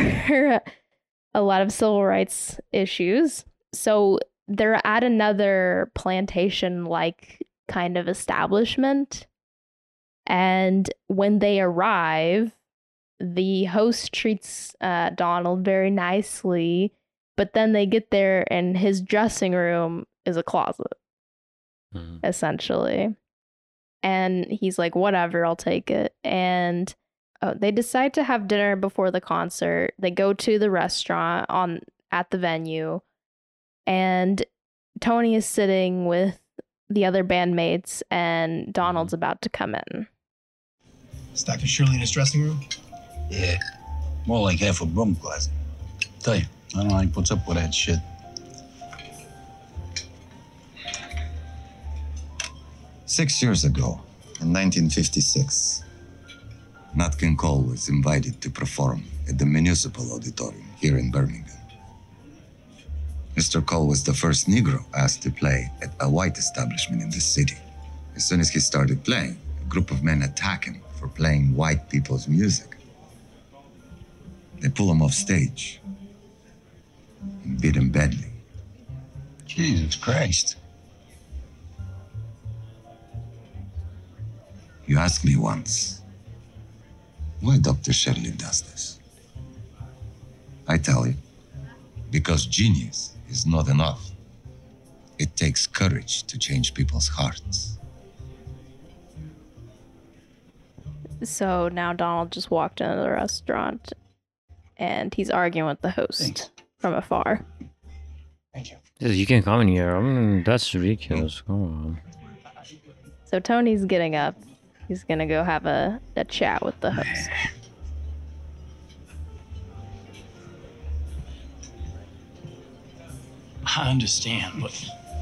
a lot of civil rights issues. So they're at another plantation like kind of establishment. And when they arrive, the host treats uh, Donald very nicely, but then they get there and his dressing room is a closet, Mhm. essentially. And he's like, whatever, I'll take it. And uh, they decide to have dinner before the concert. They go to the restaurant on at the venue, and Tony is sitting with the other bandmates, and Donald's about to come in. Is Dr. Shirley in his dressing room? Yeah, more like half a broom closet. Tell you, I don't he puts up with that shit. Six years ago, in 1956, Nat Cole was invited to perform at the Municipal Auditorium here in Birmingham. Mr. Cole was the first Negro asked to play at a white establishment in the city. As soon as he started playing, a group of men attack him for playing white people's music. They pull him off stage and beat him badly. Jesus Christ. You asked me once why Dr. Shirley does this. I tell you, because genius is not enough. It takes courage to change people's hearts. So now Donald just walked into the restaurant and he's arguing with the host Thanks from afar. Thank you. You can't come in here. I mean, that's ridiculous. Hmm. Come on. So Tony's getting up. He's gonna go have a, a chat with the host. I understand, but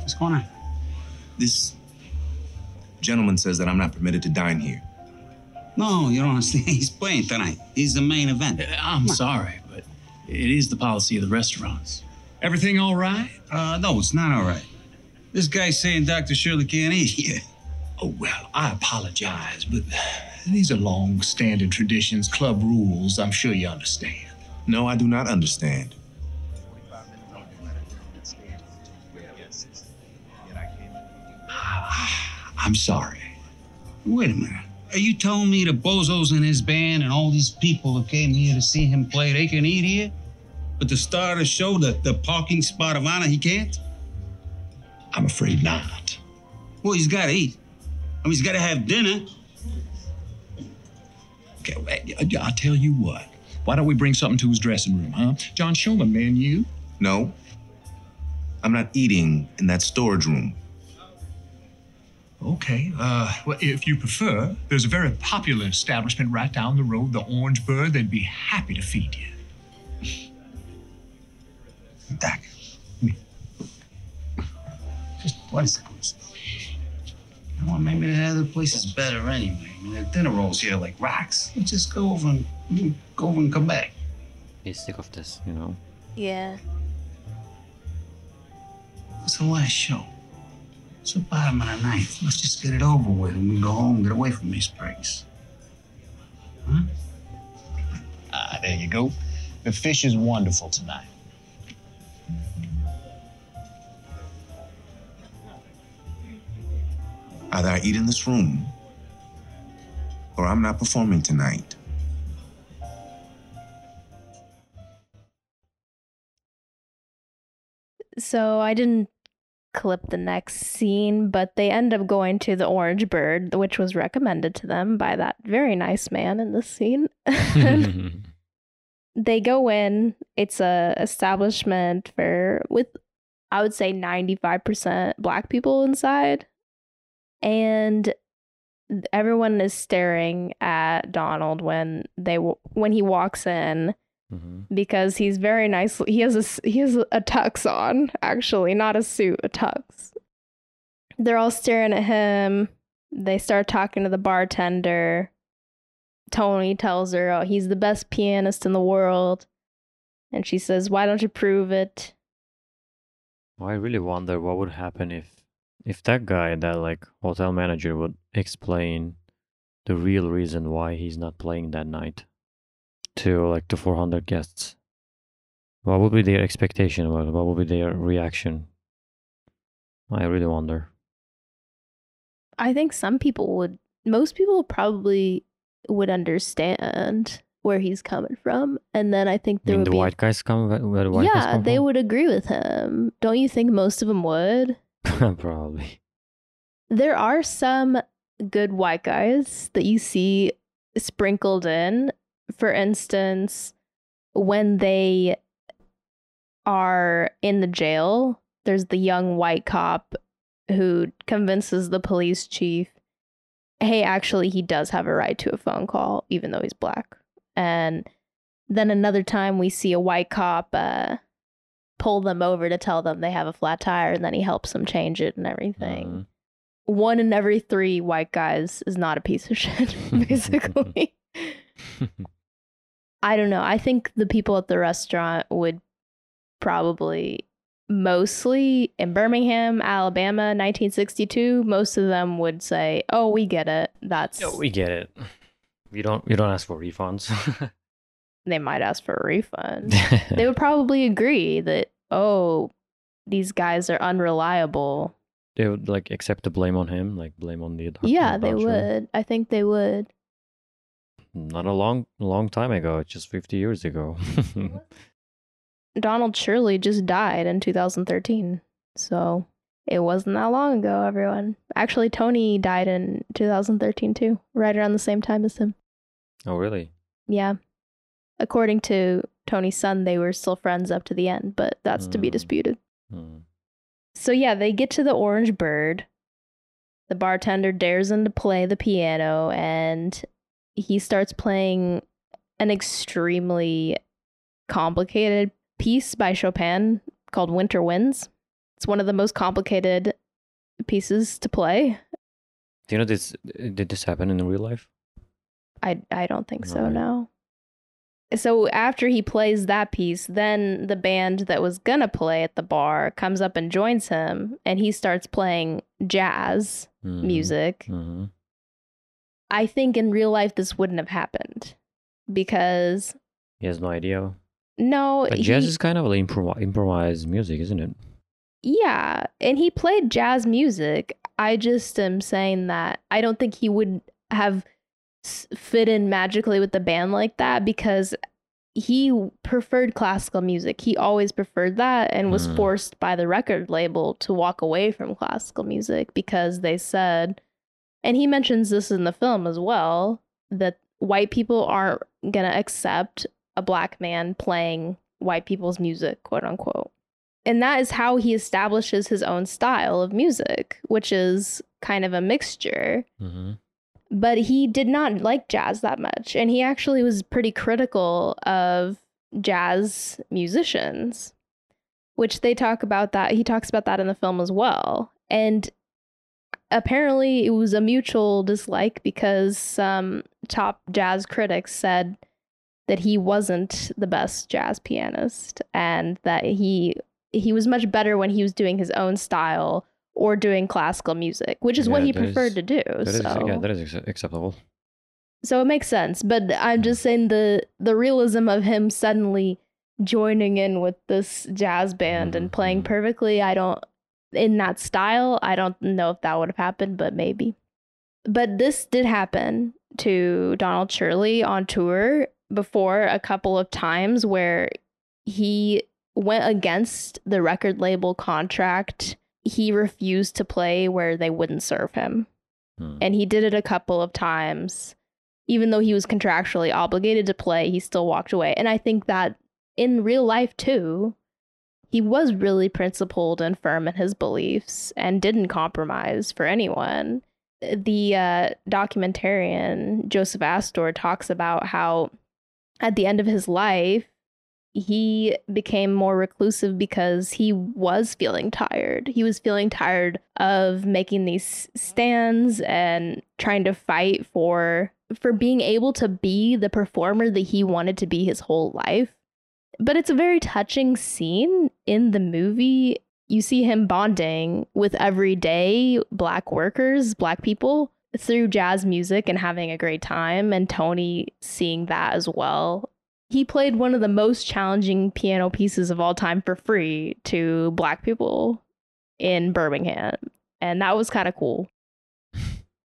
what's going on? This gentleman says that I'm not permitted to dine here. No, you don't understand. *laughs* He's playing tonight. He's the main event. Uh, I'm sorry, it is the policy of the restaurants. Everything all right? Uh, no, it's not all right. This guy's saying Dr. Shirley can't eat here. *laughs* Oh, well, I apologize, but these are long standing traditions, club rules. I'm sure you understand. No, I do not understand. I'm sorry. Wait a minute. Are you telling me the bozos in his band and all these people who came here to see him play, they can eat here? But the star of the show, the, the parking spot of honor, he can't? I'm afraid not. Well, he's got to eat. I mean, he's got to have dinner. Okay, well, I'll tell you what. Why don't we bring something to his dressing room, huh? John, show him a menu. No. I'm not eating in that storage room. Okay. Uh, well, if you prefer, there's a very popular establishment right down the road, the Orange Bird. They'd be happy to feed you. Doc. come here. Just one second. You know what? Maybe the other place is better anyway. I mean, the dinner rolls here like rocks. Let's just go over and go over and come back. He's sick of this, you know. Yeah. It's the last show. It's the bottom of the ninth. Let's just get it over with and we go home, get away from these pricks. Ah, there you go. The fish is wonderful tonight. Either I eat in this room or I'm not performing tonight. So I didn't clip the next scene, but they end up going to the Orange Bird, which was recommended to them by that very nice man in this scene. *laughs* *laughs* They go in. It's a establishment for with I would say 95% black people inside. And everyone is staring at Donald when they when he walks in Mhm. because he's very nice. He has a he has a tux on, actually, not a suit, a tux. They're all staring at him. They start talking to the bartender. Tony tells her, "Oh, he's the best pianist in the world," and she says, "Why don't you prove it?" Well, I really wonder what would happen if if that guy, that like hotel manager, would explain the real reason why he's not playing that night to like to 400 guests. What would be their expectation? What, what would be their reaction? I really wonder. I think some people would, most people probably would understand where he's coming from, and then I think I there mean, would the be white guys come. where- the white guys yeah, come they from? would agree with him. Don't you think most of them would? *laughs* Probably. There are some good white guys that you see sprinkled in. For instance, when they are in the jail, there's the young white cop who convinces the police chief, hey, actually, he does have a right to a phone call, even though he's black. And then another time we see a white cop uh, pull them over to tell them they have a flat tire, and then he helps them change it and everything Mhm. one in every three white guys is not a piece of shit, *laughs* basically. *laughs* *laughs* I don't know. I think the people at the restaurant would probably mostly in Birmingham, Alabama, 1962, most of them would say, "Oh, we get it. That's No, we get it. We don't. We don't ask for refunds. *laughs* they might ask for a refund." *laughs* they would probably agree that, "Oh, these guys are unreliable." they would like accept the blame on him, like blame on the. doc- Yeah, the they would. I think they would. Not a long, long time ago. It's just fifty years ago. *laughs* Donald Shirley just died in 2013. So it wasn't that long ago, everyone. Actually, Tony died in 2013 too, right around the same time as him. oh, really? Yeah. According to Tony's son, they were still friends up to the end, but that's to be Mm. disputed. Hmm. So yeah, they get to the Orange Bird. The bartender dares him to play the piano, and he starts playing an extremely complicated piece by Chopin called Winter Winds. It's one of the most complicated pieces to play. Do you know this? Did this happen in real life? I I don't think so, no. So after he plays that piece, then the band that was gonna play at the bar comes up and joins him and he starts playing jazz Mhm, music. mhm. I think in real life this wouldn't have happened because He has no idea. no, But jazz he- is kind of like improv- improvised music, isn't it? Yeah, and he played jazz music. I just am saying that I don't think he would have fit in magically with the band like that because he preferred classical music. He always preferred that and was Hmm. forced by the record label to walk away from classical music because they said, and he mentions this in the film as well, that white people aren't going to accept a black man playing white people's music, quote unquote. And that is how he establishes his own style of music, which is kind of a mixture. hmm But he did not like jazz that much. And he actually was pretty critical of jazz musicians, which they talk about that. He talks about that in the film as well. And apparently it was a mutual dislike because some top jazz critics said that he wasn't the best jazz pianist and that he he was much better when he was doing his own style or doing classical music, which is what he preferred is- to do. That is, so yeah, that is acceptable. so it makes sense, but I'm hmm. just saying the the realism of him suddenly joining in with this jazz band and mm-hmm, playing Mhm. perfectly, I don't in that style, I don't know if that would have happened, but maybe. But this did happen to Donald Shirley on tour before a couple of times where he went against the record label contract. He refused to play where they wouldn't serve him Hmm. and he did it a couple of times even though he was contractually obligated to play he still walked away and i think that in real life too he was really principled and firm in his beliefs and didn't compromise for anyone the uh, documentarian josef astor talks about how at the end of his life he became more reclusive because he was feeling tired. He was feeling tired of making these stands and trying to fight for for being able to be the performer that he wanted to be his whole life. But it's a very touching scene in the movie. You see him bonding with everyday black workers, black people through jazz music and having a great time and Tony seeing that as well he played one of the most challenging piano pieces of all time for free to black people in Birmingham. And that was kind of cool.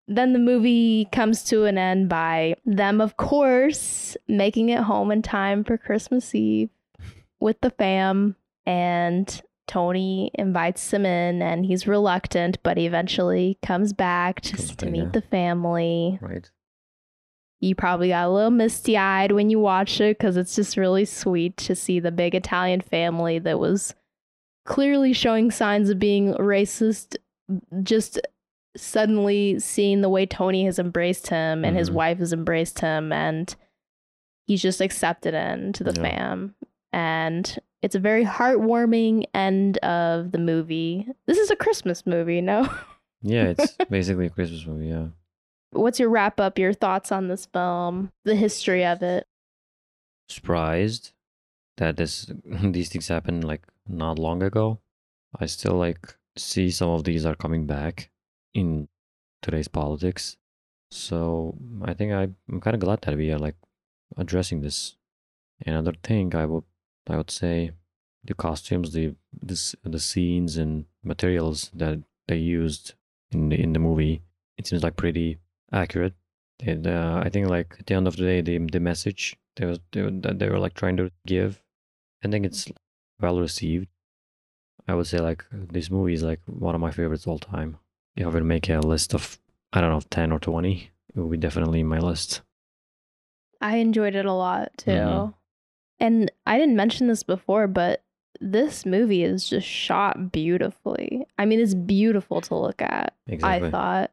then the movie comes to an end by them, of course, making it home in time for Christmas Eve with the fam. And Tony invites him in, and he's reluctant, but he eventually comes back just to meet the family Right. you probably got a little misty eyed when you watched it because it's just really sweet to see the big Italian family that was clearly showing signs of being racist, just suddenly seeing the way Tony has embraced him and his Mhm. wife has embraced him, and he's just accepted into the Yeah. fam. And it's a very heartwarming end of the movie. This is a Christmas movie, no? *laughs* Yeah, it's *laughs* basically a Christmas movie. Yeah. What's your wrap up, your thoughts on this film, the history of it? Surprised that this *laughs* these things happened like not long ago. I still like see some of these are coming back in today's politics. So I think I, I'm kind of glad that we are like addressing this. Another thing I would I would say the costumes, the this the scenes and materials that they used in the in the movie, it seems like pretty accurate. And uh, I think like at the end of the day, the the message they was they, were- that they were like trying to give, I think it's well received. I would say like this movie is like one of my favorites all time. If I were to make a list of I don't know ten or twenty, it would be definitely in my list. I enjoyed it a lot too. Mhm. And I didn't mention this before, but this movie is just shot beautifully. I mean, it's beautiful to look at. Exactly. I thought,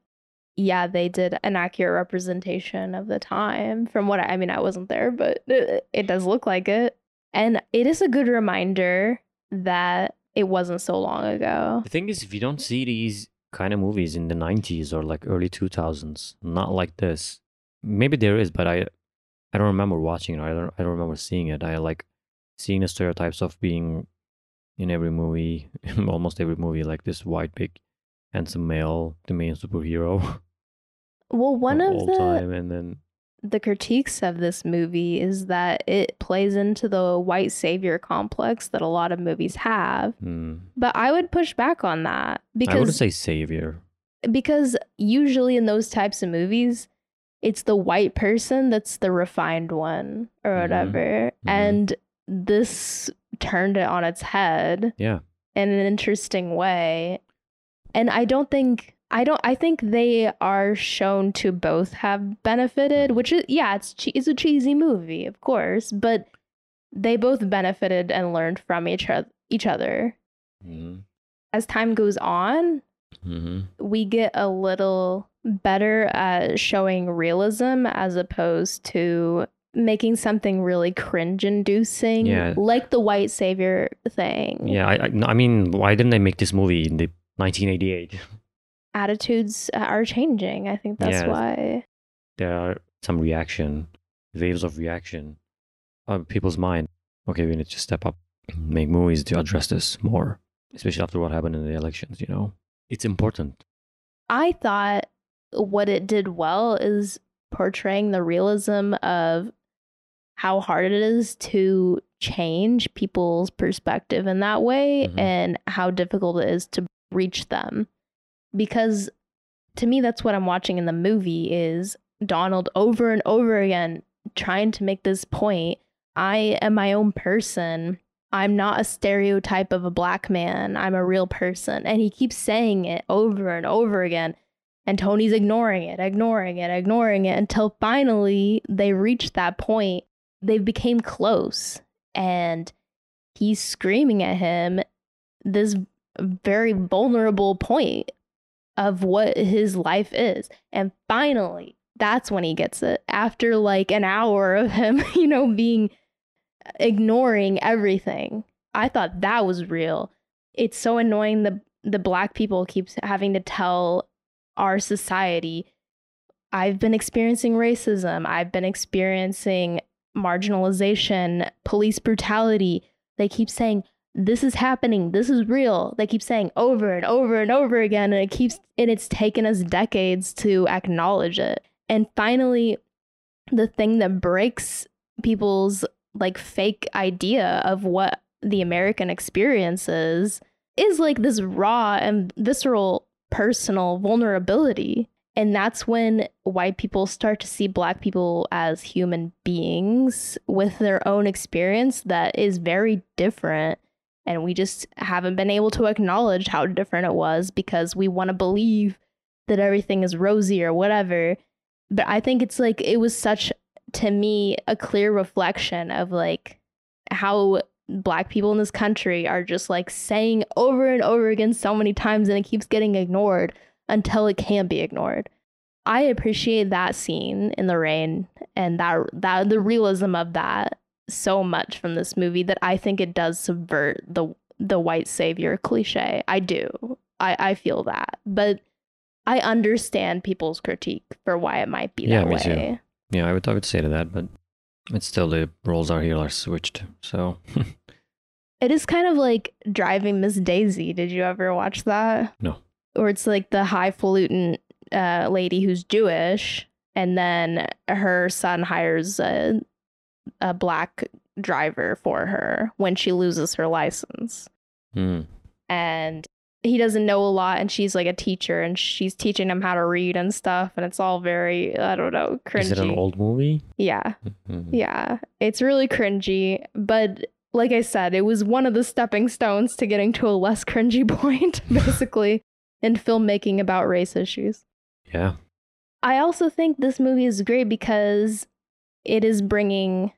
yeah, they did an accurate representation of the time. From what I, I mean, I wasn't there, but it, it does look like it. And it is a good reminder that it wasn't so long ago. The thing is, if you don't see these kind of movies in the 90s or like early 2000s, not like this, maybe there is, but I I don't remember watching it. I don't I don't remember seeing it. I like seeing the stereotypes of being in every movie, *laughs* almost every movie, like this white big handsome male, the main superhero. *laughs* Well, one of all the time, and then the critiques of this movie is that it plays into the white savior complex that a lot of movies have. hmm, But I would push back on that because I wouldn't because say savior. because usually in those types of movies it's the white person that's the refined one or Mhm. whatever. Mhm. And this turned it on its head Yeah, in an interesting way. And I don't think I don't I think they are shown to both have benefited, which is yeah, it's che- it's a cheesy movie, of course, but they both benefited and learned from each other each other. hmm As time goes on, hmm we get a little better at showing realism as opposed to making something really cringe inducing Yeah. like the white savior thing. yeah. I, I I mean, why didn't they make this movie in the 1988? attitudes are changing. I think that's Yeah. why. there are some reaction, waves of reaction on people's mind. Okay, we need to step up, make movies to address this more, especially after what happened in the elections. You know, it's important. I thought what it did well is portraying the realism of how hard it is to change people's perspective in that way Mhm. and how difficult it is to reach them. Because to me that's what I'm watching in the movie is Donald over and over again trying to make this point. I am my own person. I'm not a stereotype of a black man. I'm a real person. And he keeps saying it over and over again. And Tony's ignoring it, ignoring it, ignoring it until finally they reach that point. They became close. And he's screaming at him this very vulnerable point of what his life is. And finally, that's when he gets it. After like an hour of him, *laughs* you know, being ignoring everything. I thought that was real. It's so annoying the the black people keeps having to tell our society I've been experiencing racism, I've been experiencing marginalization, police brutality. They keep saying this is happening, this is real. They keep saying over and over and over again and it keeps and it's taken us decades to acknowledge it. And finally the thing that breaks people's like fake idea of what the American experience is is like this raw and visceral personal vulnerability. And that's when white people start to see black people as human beings with their own experience that is very different. And we just haven't been able to acknowledge how different it was because we want to believe that everything is rosy or whatever. But I think it's like, it was such, to me, a clear reflection of like how black people in this country are just like saying over and over again so many times and it keeps getting ignored until it can't be ignored. I appreciate that scene in the rain and that that the realism of that so much from this movie that I think it does subvert the the white savior cliche. I do. I I feel that. But I understand people's critique for why it might be Yeah, that me too. Yeah, I would I would say to that, but it's still the roles are here are switched. So *laughs* It is kind of like driving Miss Daisy. Did you ever watch that? No. Or it's like the highfalutin uh, lady who's Jewish, and then her son hires a, a black driver for her when she loses her license. hmm. And he doesn't know a lot, and she's like a teacher, and she's teaching him how to read and stuff, and it's all very, I don't know, cringy. is it an old movie? Yeah. Mhm. Yeah, it's really cringy, but like I said, it was one of the stepping stones to getting to a less *laughs* cringy point, *laughs* basically, in filmmaking about race issues. Yeah. I also think this movie is great because it is bringing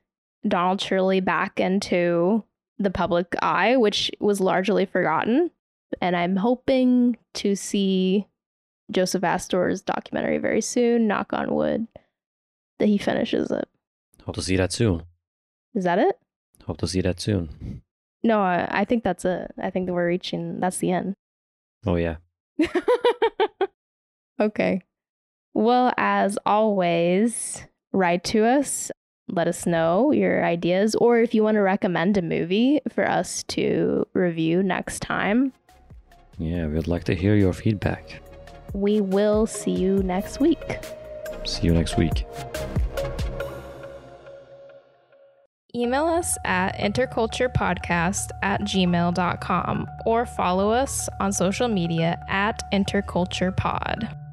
Donald Shirley back into the public eye, which was largely forgotten. And I'm hoping to see Josef Astor's documentary very soon, knock on wood, that he finishes it. Hope to see that soon. Is that it? Hope to see that soon. No, I, I think that's it. I think that we're reaching. That's the end. Oh yeah. *laughs* okay. Well, as always, write to us. Let us know your ideas, or if you want to recommend a movie for us to review next time. Yeah, we'd like to hear your feedback. We will see you next week. See you next week. Email us at interculturepodcast at gmail.com or follow us on social media at interculturepod.